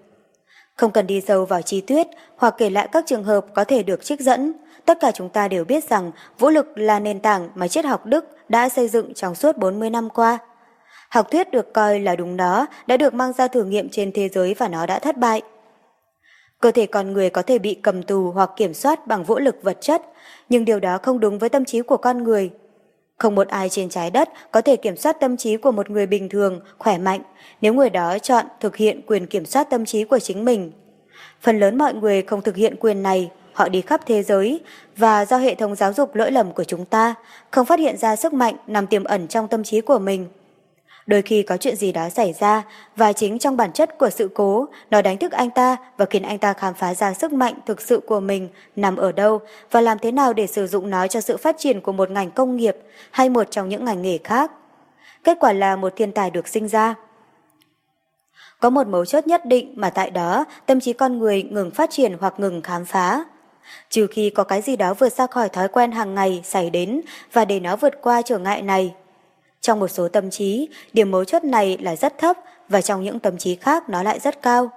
Speaker 1: Không cần đi sâu vào chi tiết hoặc kể lại các trường hợp có thể được trích dẫn, tất cả chúng ta đều biết rằng vũ lực là nền tảng mà triết học Đức đã xây dựng trong suốt 40 năm qua. Học thuyết được coi là đúng đó đã được mang ra thử nghiệm trên thế giới và nó đã thất bại. Cơ thể con người có thể bị cầm tù hoặc kiểm soát bằng vũ lực vật chất, nhưng điều đó không đúng với tâm trí của con người. Không một ai trên trái đất có thể kiểm soát tâm trí của một người bình thường, khỏe mạnh, nếu người đó chọn thực hiện quyền kiểm soát tâm trí của chính mình. Phần lớn mọi người không thực hiện quyền này, họ đi khắp thế giới, và do hệ thống giáo dục lỗi lầm của chúng ta, không phát hiện ra sức mạnh nằm tiềm ẩn trong tâm trí của mình. Đôi khi có chuyện gì đó xảy ra và chính trong bản chất của sự cố, nó đánh thức anh ta và khiến anh ta khám phá ra sức mạnh thực sự của mình nằm ở đâu và làm thế nào để sử dụng nó cho sự phát triển của một ngành công nghiệp hay một trong những ngành nghề khác. Kết quả là một thiên tài được sinh ra. Có một mấu chốt nhất định mà tại đó tâm trí con người ngừng phát triển hoặc ngừng khám phá. Trừ khi có cái gì đó vượt ra khỏi thói quen hàng ngày xảy đến và để nó vượt qua trở ngại này, trong một số tâm trí, điểm mấu chốt này là rất thấp và trong những tâm trí khác nó lại rất cao.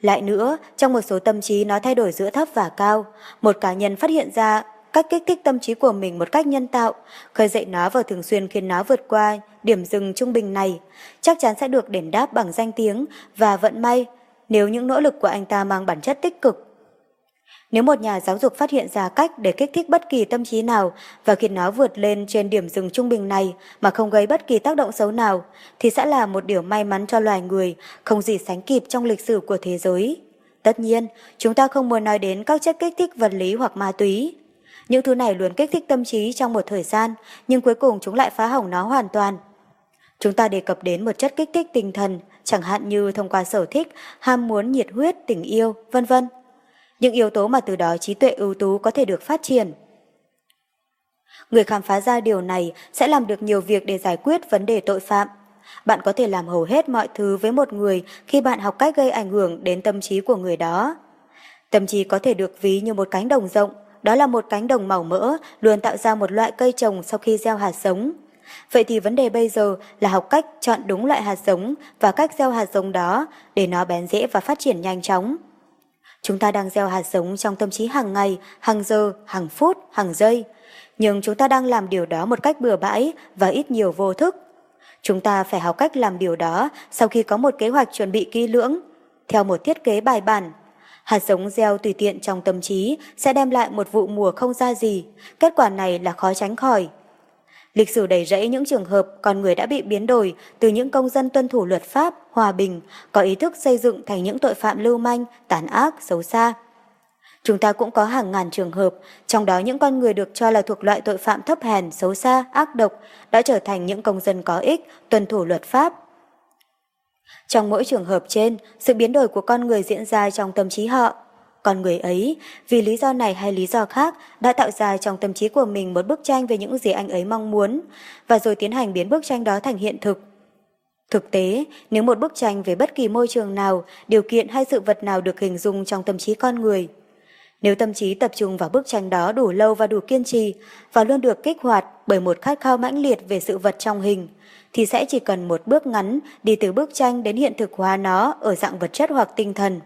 Speaker 1: Lại nữa, trong một số tâm trí nó thay đổi giữa thấp và cao. Một cá nhân phát hiện ra cách kích thích tâm trí của mình một cách nhân tạo, khơi dậy nó và thường xuyên khiến nó vượt qua điểm dừng trung bình này, chắc chắn sẽ được đền đáp bằng danh tiếng và vận may nếu những nỗ lực của anh ta mang bản chất tích cực nếu một nhà giáo dục phát hiện ra cách để kích thích bất kỳ tâm trí nào và khiến nó vượt lên trên điểm dừng trung bình này mà không gây bất kỳ tác động xấu nào, thì sẽ là một điều may mắn cho loài người, không gì sánh kịp trong lịch sử của thế giới. Tất nhiên, chúng ta không muốn nói đến các chất kích thích vật lý hoặc ma túy. Những thứ này luôn kích thích tâm trí trong một thời gian, nhưng cuối cùng chúng lại phá hỏng nó hoàn toàn. Chúng ta đề cập đến một chất kích thích tinh thần, chẳng hạn như thông qua sở thích, ham muốn nhiệt huyết, tình yêu, vân vân những yếu tố mà từ đó trí tuệ ưu tú có thể được phát triển. Người khám phá ra điều này sẽ làm được nhiều việc để giải quyết vấn đề tội phạm. Bạn có thể làm hầu hết mọi thứ với một người khi bạn học cách gây ảnh hưởng đến tâm trí của người đó. Tâm trí có thể được ví như một cánh đồng rộng, đó là một cánh đồng màu mỡ luôn tạo ra một loại cây trồng sau khi gieo hạt giống. Vậy thì vấn đề bây giờ là học cách chọn đúng loại hạt giống và cách gieo hạt giống đó để nó bén rễ và phát triển nhanh chóng. Chúng ta đang gieo hạt giống trong tâm trí hàng ngày, hàng giờ, hàng phút, hàng giây. Nhưng chúng ta đang làm điều đó một cách bừa bãi và ít nhiều vô thức. Chúng ta phải học cách làm điều đó sau khi có một kế hoạch chuẩn bị kỹ lưỡng, theo một thiết kế bài bản. Hạt giống gieo tùy tiện trong tâm trí sẽ đem lại một vụ mùa không ra gì. Kết quả này là khó tránh khỏi. Lịch sử đầy rẫy những trường hợp con người đã bị biến đổi từ những công dân tuân thủ luật pháp, hòa bình, có ý thức xây dựng thành những tội phạm lưu manh, tàn ác, xấu xa. Chúng ta cũng có hàng ngàn trường hợp, trong đó những con người được cho là thuộc loại tội phạm thấp hèn, xấu xa, ác độc đã trở thành những công dân có ích, tuân thủ luật pháp. Trong mỗi trường hợp trên, sự biến đổi của con người diễn ra trong tâm trí họ. Con người ấy, vì lý do này hay lý do khác, đã tạo ra trong tâm trí của mình một bức tranh về những gì anh ấy mong muốn, và rồi tiến hành biến bức tranh đó thành hiện thực. Thực tế, nếu một bức tranh về bất kỳ môi trường nào, điều kiện hay sự vật nào được hình dung trong tâm trí con người, nếu tâm trí tập trung vào bức tranh đó đủ lâu và đủ kiên trì và luôn được kích hoạt bởi một khát khao mãnh liệt về sự vật trong hình, thì sẽ chỉ cần một bước ngắn đi từ bức tranh đến hiện thực hóa nó ở dạng vật chất hoặc tinh thần.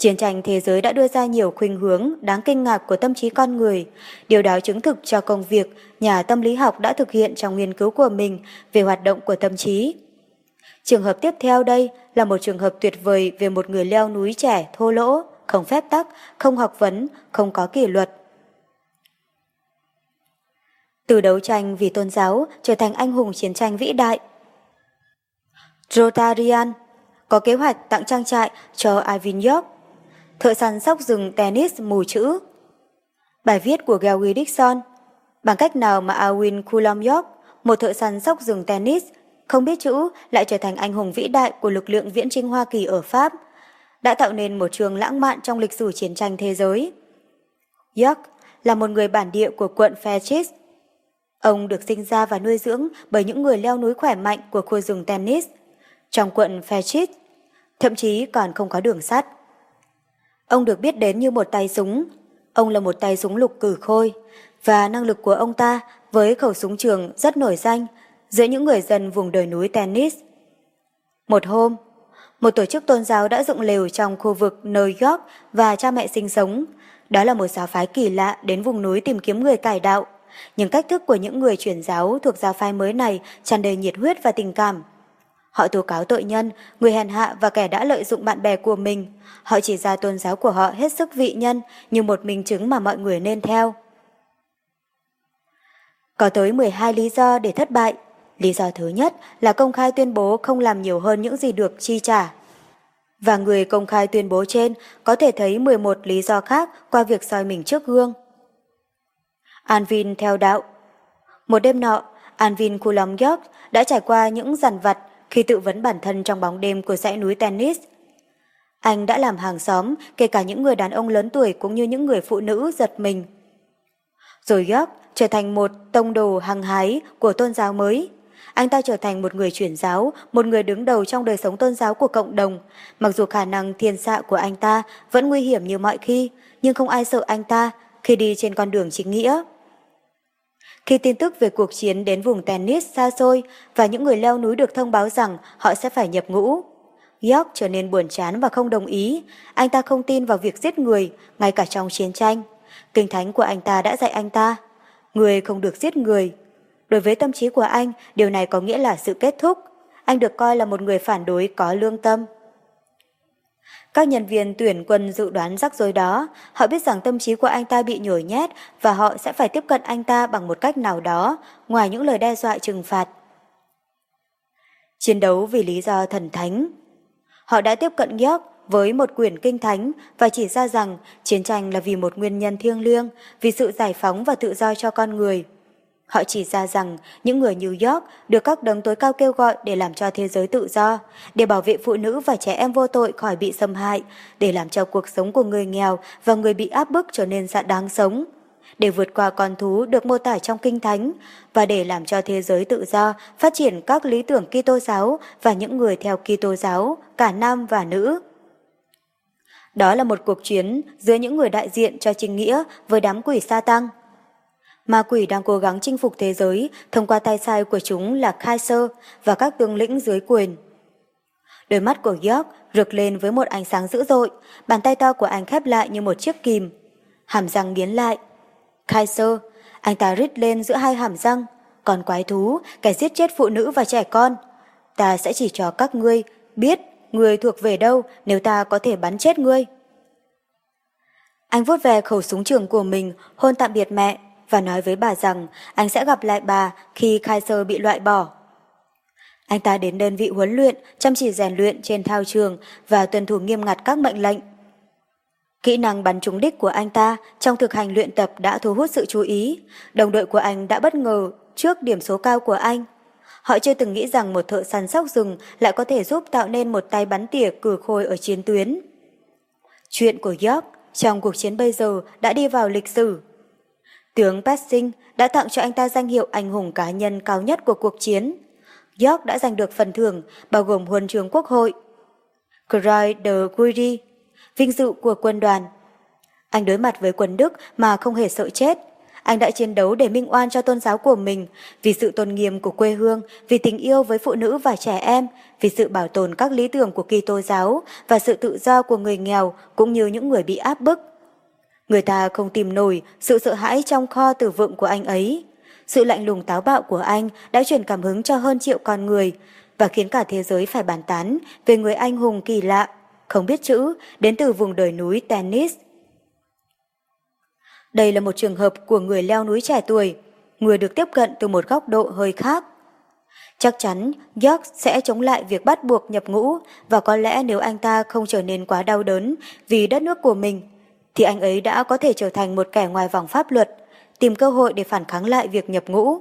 Speaker 1: Chiến tranh thế giới đã đưa ra nhiều khuynh hướng đáng kinh ngạc của tâm trí con người. Điều đó chứng thực cho công việc nhà tâm lý học đã thực hiện trong nghiên cứu của mình về hoạt động của tâm trí. Trường hợp tiếp theo đây là một trường hợp tuyệt vời về một người leo núi trẻ thô lỗ, không phép tắc, không học vấn, không có kỷ luật. Từ đấu tranh vì tôn giáo trở thành anh hùng chiến tranh vĩ đại. Rotarian có kế hoạch tặng trang trại cho Ivan York thợ săn sóc rừng tennis mù chữ. Bài viết của Gary Dixon Bằng cách nào mà Alwin Coulomb một thợ săn sóc rừng tennis, không biết chữ lại trở thành anh hùng vĩ đại của lực lượng viễn trinh Hoa Kỳ ở Pháp, đã tạo nên một trường lãng mạn trong lịch sử chiến tranh thế giới. York là một người bản địa của quận Fairchis. Ông được sinh ra và nuôi dưỡng bởi những người leo núi khỏe mạnh của khu rừng tennis. Trong quận Fairchis, thậm chí còn không có đường sắt. Ông được biết đến như một tay súng. Ông là một tay súng lục cử khôi, và năng lực của ông ta với khẩu súng trường rất nổi danh giữa những người dân vùng đồi núi tennis. Một hôm, một tổ chức tôn giáo đã dựng lều trong khu vực New York và cha mẹ sinh sống. Đó là một giáo phái kỳ lạ đến vùng núi tìm kiếm người cải đạo. Nhưng cách thức của những người truyền giáo thuộc giáo phái mới này tràn đầy nhiệt huyết và tình cảm. Họ tố cáo tội nhân, người hèn hạ và kẻ đã lợi dụng bạn bè của mình. Họ chỉ ra tôn giáo của họ hết sức vị nhân như một minh chứng mà mọi người nên theo. Có tới 12 lý do để thất bại. Lý do thứ nhất là công khai tuyên bố không làm nhiều hơn những gì được chi trả. Và người công khai tuyên bố trên có thể thấy 11 lý do khác qua việc soi mình trước gương. Anvin theo đạo Một đêm nọ, Anvin Coulomb York đã trải qua những dằn vặt khi tự vấn bản thân trong bóng đêm của dãy núi tennis. Anh đã làm hàng xóm, kể cả những người đàn ông lớn tuổi cũng như những người phụ nữ giật mình. Rồi York trở thành một tông đồ hăng hái của tôn giáo mới. Anh ta trở thành một người chuyển giáo, một người đứng đầu trong đời sống tôn giáo của cộng đồng. Mặc dù khả năng thiên xạ của anh ta vẫn nguy hiểm như mọi khi, nhưng không ai sợ anh ta khi đi trên con đường chính nghĩa. Khi tin tức về cuộc chiến đến vùng tennis xa xôi và những người leo núi được thông báo rằng họ sẽ phải nhập ngũ, York trở nên buồn chán và không đồng ý. Anh ta không tin vào việc giết người, ngay cả trong chiến tranh. Kinh thánh của anh ta đã dạy anh ta. Người không được giết người. Đối với tâm trí của anh, điều này có nghĩa là sự kết thúc. Anh được coi là một người phản đối có lương tâm. Các nhân viên tuyển quân dự đoán rắc rối đó, họ biết rằng tâm trí của anh ta bị nhồi nhét và họ sẽ phải tiếp cận anh ta bằng một cách nào đó, ngoài những lời đe dọa trừng phạt. Chiến đấu vì lý do thần thánh Họ đã tiếp cận York với một quyển kinh thánh và chỉ ra rằng chiến tranh là vì một nguyên nhân thiêng liêng, vì sự giải phóng và tự do cho con người. Họ chỉ ra rằng những người New York được các đấng tối cao kêu gọi để làm cho thế giới tự do, để bảo vệ phụ nữ và trẻ em vô tội khỏi bị xâm hại, để làm cho cuộc sống của người nghèo và người bị áp bức trở nên dạ đáng sống, để vượt qua con thú được mô tả trong kinh thánh và để làm cho thế giới tự do phát triển các lý tưởng Kitô giáo và những người theo Kitô giáo, cả nam và nữ. Đó là một cuộc chiến giữa những người đại diện cho chính nghĩa với đám quỷ sa tăng. Ma quỷ đang cố gắng chinh phục thế giới thông qua tay sai của chúng là Kaiser và các tướng lĩnh dưới quyền. Đôi mắt của York rực lên với một ánh sáng dữ dội, bàn tay to của anh khép lại như một chiếc kìm. Hàm răng biến lại. Kaiser, anh ta rít lên giữa hai hàm răng. Còn quái thú, kẻ giết chết phụ nữ và trẻ con. Ta sẽ chỉ cho các ngươi biết người thuộc về đâu nếu ta có thể bắn chết ngươi. Anh vuốt về khẩu súng trường của mình, hôn tạm biệt mẹ và nói với bà rằng anh sẽ gặp lại bà khi Kaiser bị loại bỏ. Anh ta đến đơn vị huấn luyện, chăm chỉ rèn luyện trên thao trường và tuân thủ nghiêm ngặt các mệnh lệnh. Kỹ năng bắn trúng đích của anh ta trong thực hành luyện tập đã thu hút sự chú ý. Đồng đội của anh đã bất ngờ trước điểm số cao của anh. Họ chưa từng nghĩ rằng một thợ săn sóc rừng lại có thể giúp tạo nên một tay bắn tỉa cử khôi ở chiến tuyến. Chuyện của York trong cuộc chiến bây giờ đã đi vào lịch sử. Tướng Passing đã tặng cho anh ta danh hiệu anh hùng cá nhân cao nhất của cuộc chiến. York đã giành được phần thưởng bao gồm huân trường quốc hội. Croix de Guiri, vinh dự của quân đoàn. Anh đối mặt với quân Đức mà không hề sợ chết. Anh đã chiến đấu để minh oan cho tôn giáo của mình, vì sự tôn nghiêm của quê hương, vì tình yêu với phụ nữ và trẻ em, vì sự bảo tồn các lý tưởng của Kitô giáo và sự tự do của người nghèo cũng như những người bị áp bức. Người ta không tìm nổi sự sợ hãi trong kho tử vựng của anh ấy. Sự lạnh lùng táo bạo của anh đã truyền cảm hứng cho hơn triệu con người và khiến cả thế giới phải bàn tán về người anh hùng kỳ lạ, không biết chữ, đến từ vùng đồi núi Tennis. Đây là một trường hợp của người leo núi trẻ tuổi, người được tiếp cận từ một góc độ hơi khác. Chắc chắn York sẽ chống lại việc bắt buộc nhập ngũ và có lẽ nếu anh ta không trở nên quá đau đớn vì đất nước của mình, thì anh ấy đã có thể trở thành một kẻ ngoài vòng pháp luật, tìm cơ hội để phản kháng lại việc nhập ngũ.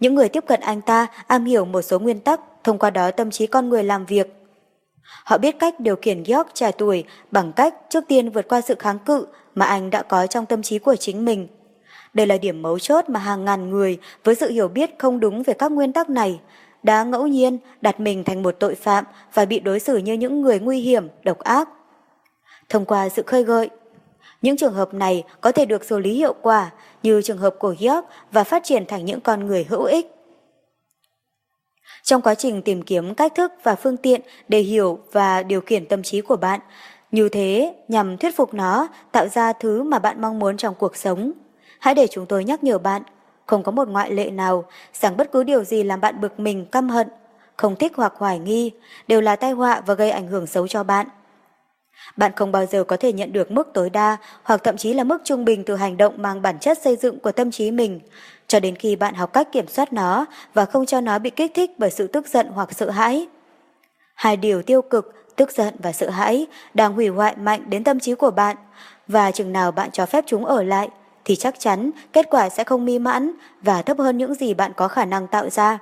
Speaker 1: Những người tiếp cận anh ta am hiểu một số nguyên tắc, thông qua đó tâm trí con người làm việc. Họ biết cách điều khiển York trẻ tuổi bằng cách trước tiên vượt qua sự kháng cự mà anh đã có trong tâm trí của chính mình. Đây là điểm mấu chốt mà hàng ngàn người với sự hiểu biết không đúng về các nguyên tắc này đã ngẫu nhiên đặt mình thành một tội phạm và bị đối xử như những người nguy hiểm, độc ác. Thông qua sự khơi gợi, những trường hợp này có thể được xử lý hiệu quả như trường hợp của Hyok và phát triển thành những con người hữu ích. Trong quá trình tìm kiếm cách thức và phương tiện để hiểu và điều khiển tâm trí của bạn, như thế nhằm thuyết phục nó tạo ra thứ mà bạn mong muốn trong cuộc sống. Hãy để chúng tôi nhắc nhở bạn, không có một ngoại lệ nào rằng bất cứ điều gì làm bạn bực mình, căm hận, không thích hoặc hoài nghi đều là tai họa và gây ảnh hưởng xấu cho bạn. Bạn không bao giờ có thể nhận được mức tối đa hoặc thậm chí là mức trung bình từ hành động mang bản chất xây dựng của tâm trí mình, cho đến khi bạn học cách kiểm soát nó và không cho nó bị kích thích bởi sự tức giận hoặc sợ hãi. Hai điều tiêu cực, tức giận và sợ hãi đang hủy hoại mạnh đến tâm trí của bạn, và chừng nào bạn cho phép chúng ở lại, thì chắc chắn kết quả sẽ không mi mãn và thấp hơn những gì bạn có khả năng tạo ra.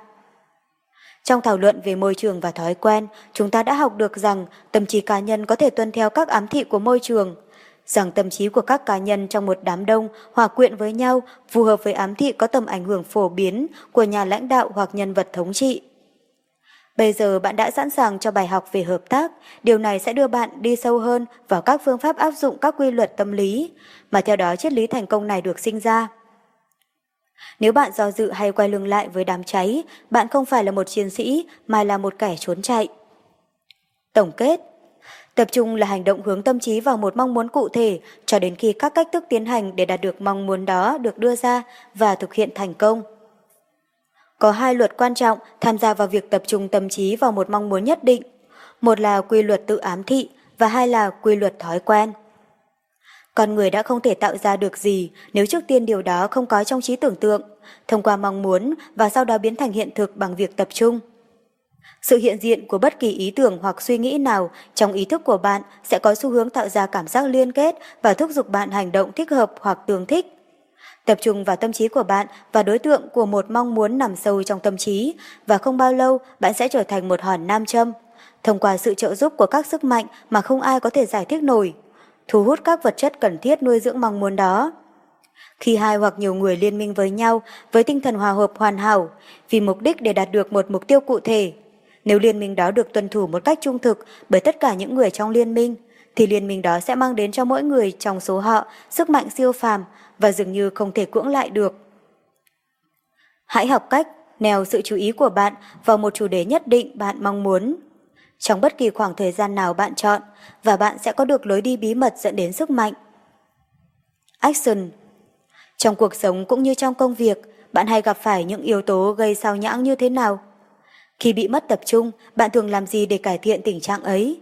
Speaker 1: Trong thảo luận về môi trường và thói quen, chúng ta đã học được rằng tâm trí cá nhân có thể tuân theo các ám thị của môi trường, rằng tâm trí của các cá nhân trong một đám đông hòa quyện với nhau phù hợp với ám thị có tầm ảnh hưởng phổ biến của nhà lãnh đạo hoặc nhân vật thống trị. Bây giờ bạn đã sẵn sàng cho bài học về hợp tác, điều này sẽ đưa bạn đi sâu hơn vào các phương pháp áp dụng các quy luật tâm lý, mà theo đó triết lý thành công này được sinh ra. Nếu bạn do dự hay quay lưng lại với đám cháy, bạn không phải là một chiến sĩ mà là một kẻ trốn chạy. Tổng kết Tập trung là hành động hướng tâm trí vào một mong muốn cụ thể cho đến khi các cách thức tiến hành để đạt được mong muốn đó được đưa ra và thực hiện thành công. Có hai luật quan trọng tham gia vào việc tập trung tâm trí vào một mong muốn nhất định. Một là quy luật tự ám thị và hai là quy luật thói quen. Con người đã không thể tạo ra được gì nếu trước tiên điều đó không có trong trí tưởng tượng, thông qua mong muốn và sau đó biến thành hiện thực bằng việc tập trung. Sự hiện diện của bất kỳ ý tưởng hoặc suy nghĩ nào trong ý thức của bạn sẽ có xu hướng tạo ra cảm giác liên kết và thúc giục bạn hành động thích hợp hoặc tương thích. Tập trung vào tâm trí của bạn và đối tượng của một mong muốn nằm sâu trong tâm trí và không bao lâu bạn sẽ trở thành một hòn nam châm. Thông qua sự trợ giúp của các sức mạnh mà không ai có thể giải thích nổi, thu hút các vật chất cần thiết nuôi dưỡng mong muốn đó. Khi hai hoặc nhiều người liên minh với nhau với tinh thần hòa hợp hoàn hảo vì mục đích để đạt được một mục tiêu cụ thể, nếu liên minh đó được tuân thủ một cách trung thực bởi tất cả những người trong liên minh, thì liên minh đó sẽ mang đến cho mỗi người trong số họ sức mạnh siêu phàm và dường như không thể cưỡng lại được. Hãy học cách nèo sự chú ý của bạn vào một chủ đề nhất định bạn mong muốn. Trong bất kỳ khoảng thời gian nào bạn chọn, và bạn sẽ có được lối đi bí mật dẫn đến sức mạnh. Action Trong cuộc sống cũng như trong công việc, bạn hay gặp phải những yếu tố gây sao nhãng như thế nào? Khi bị mất tập trung, bạn thường làm gì để cải thiện tình trạng ấy?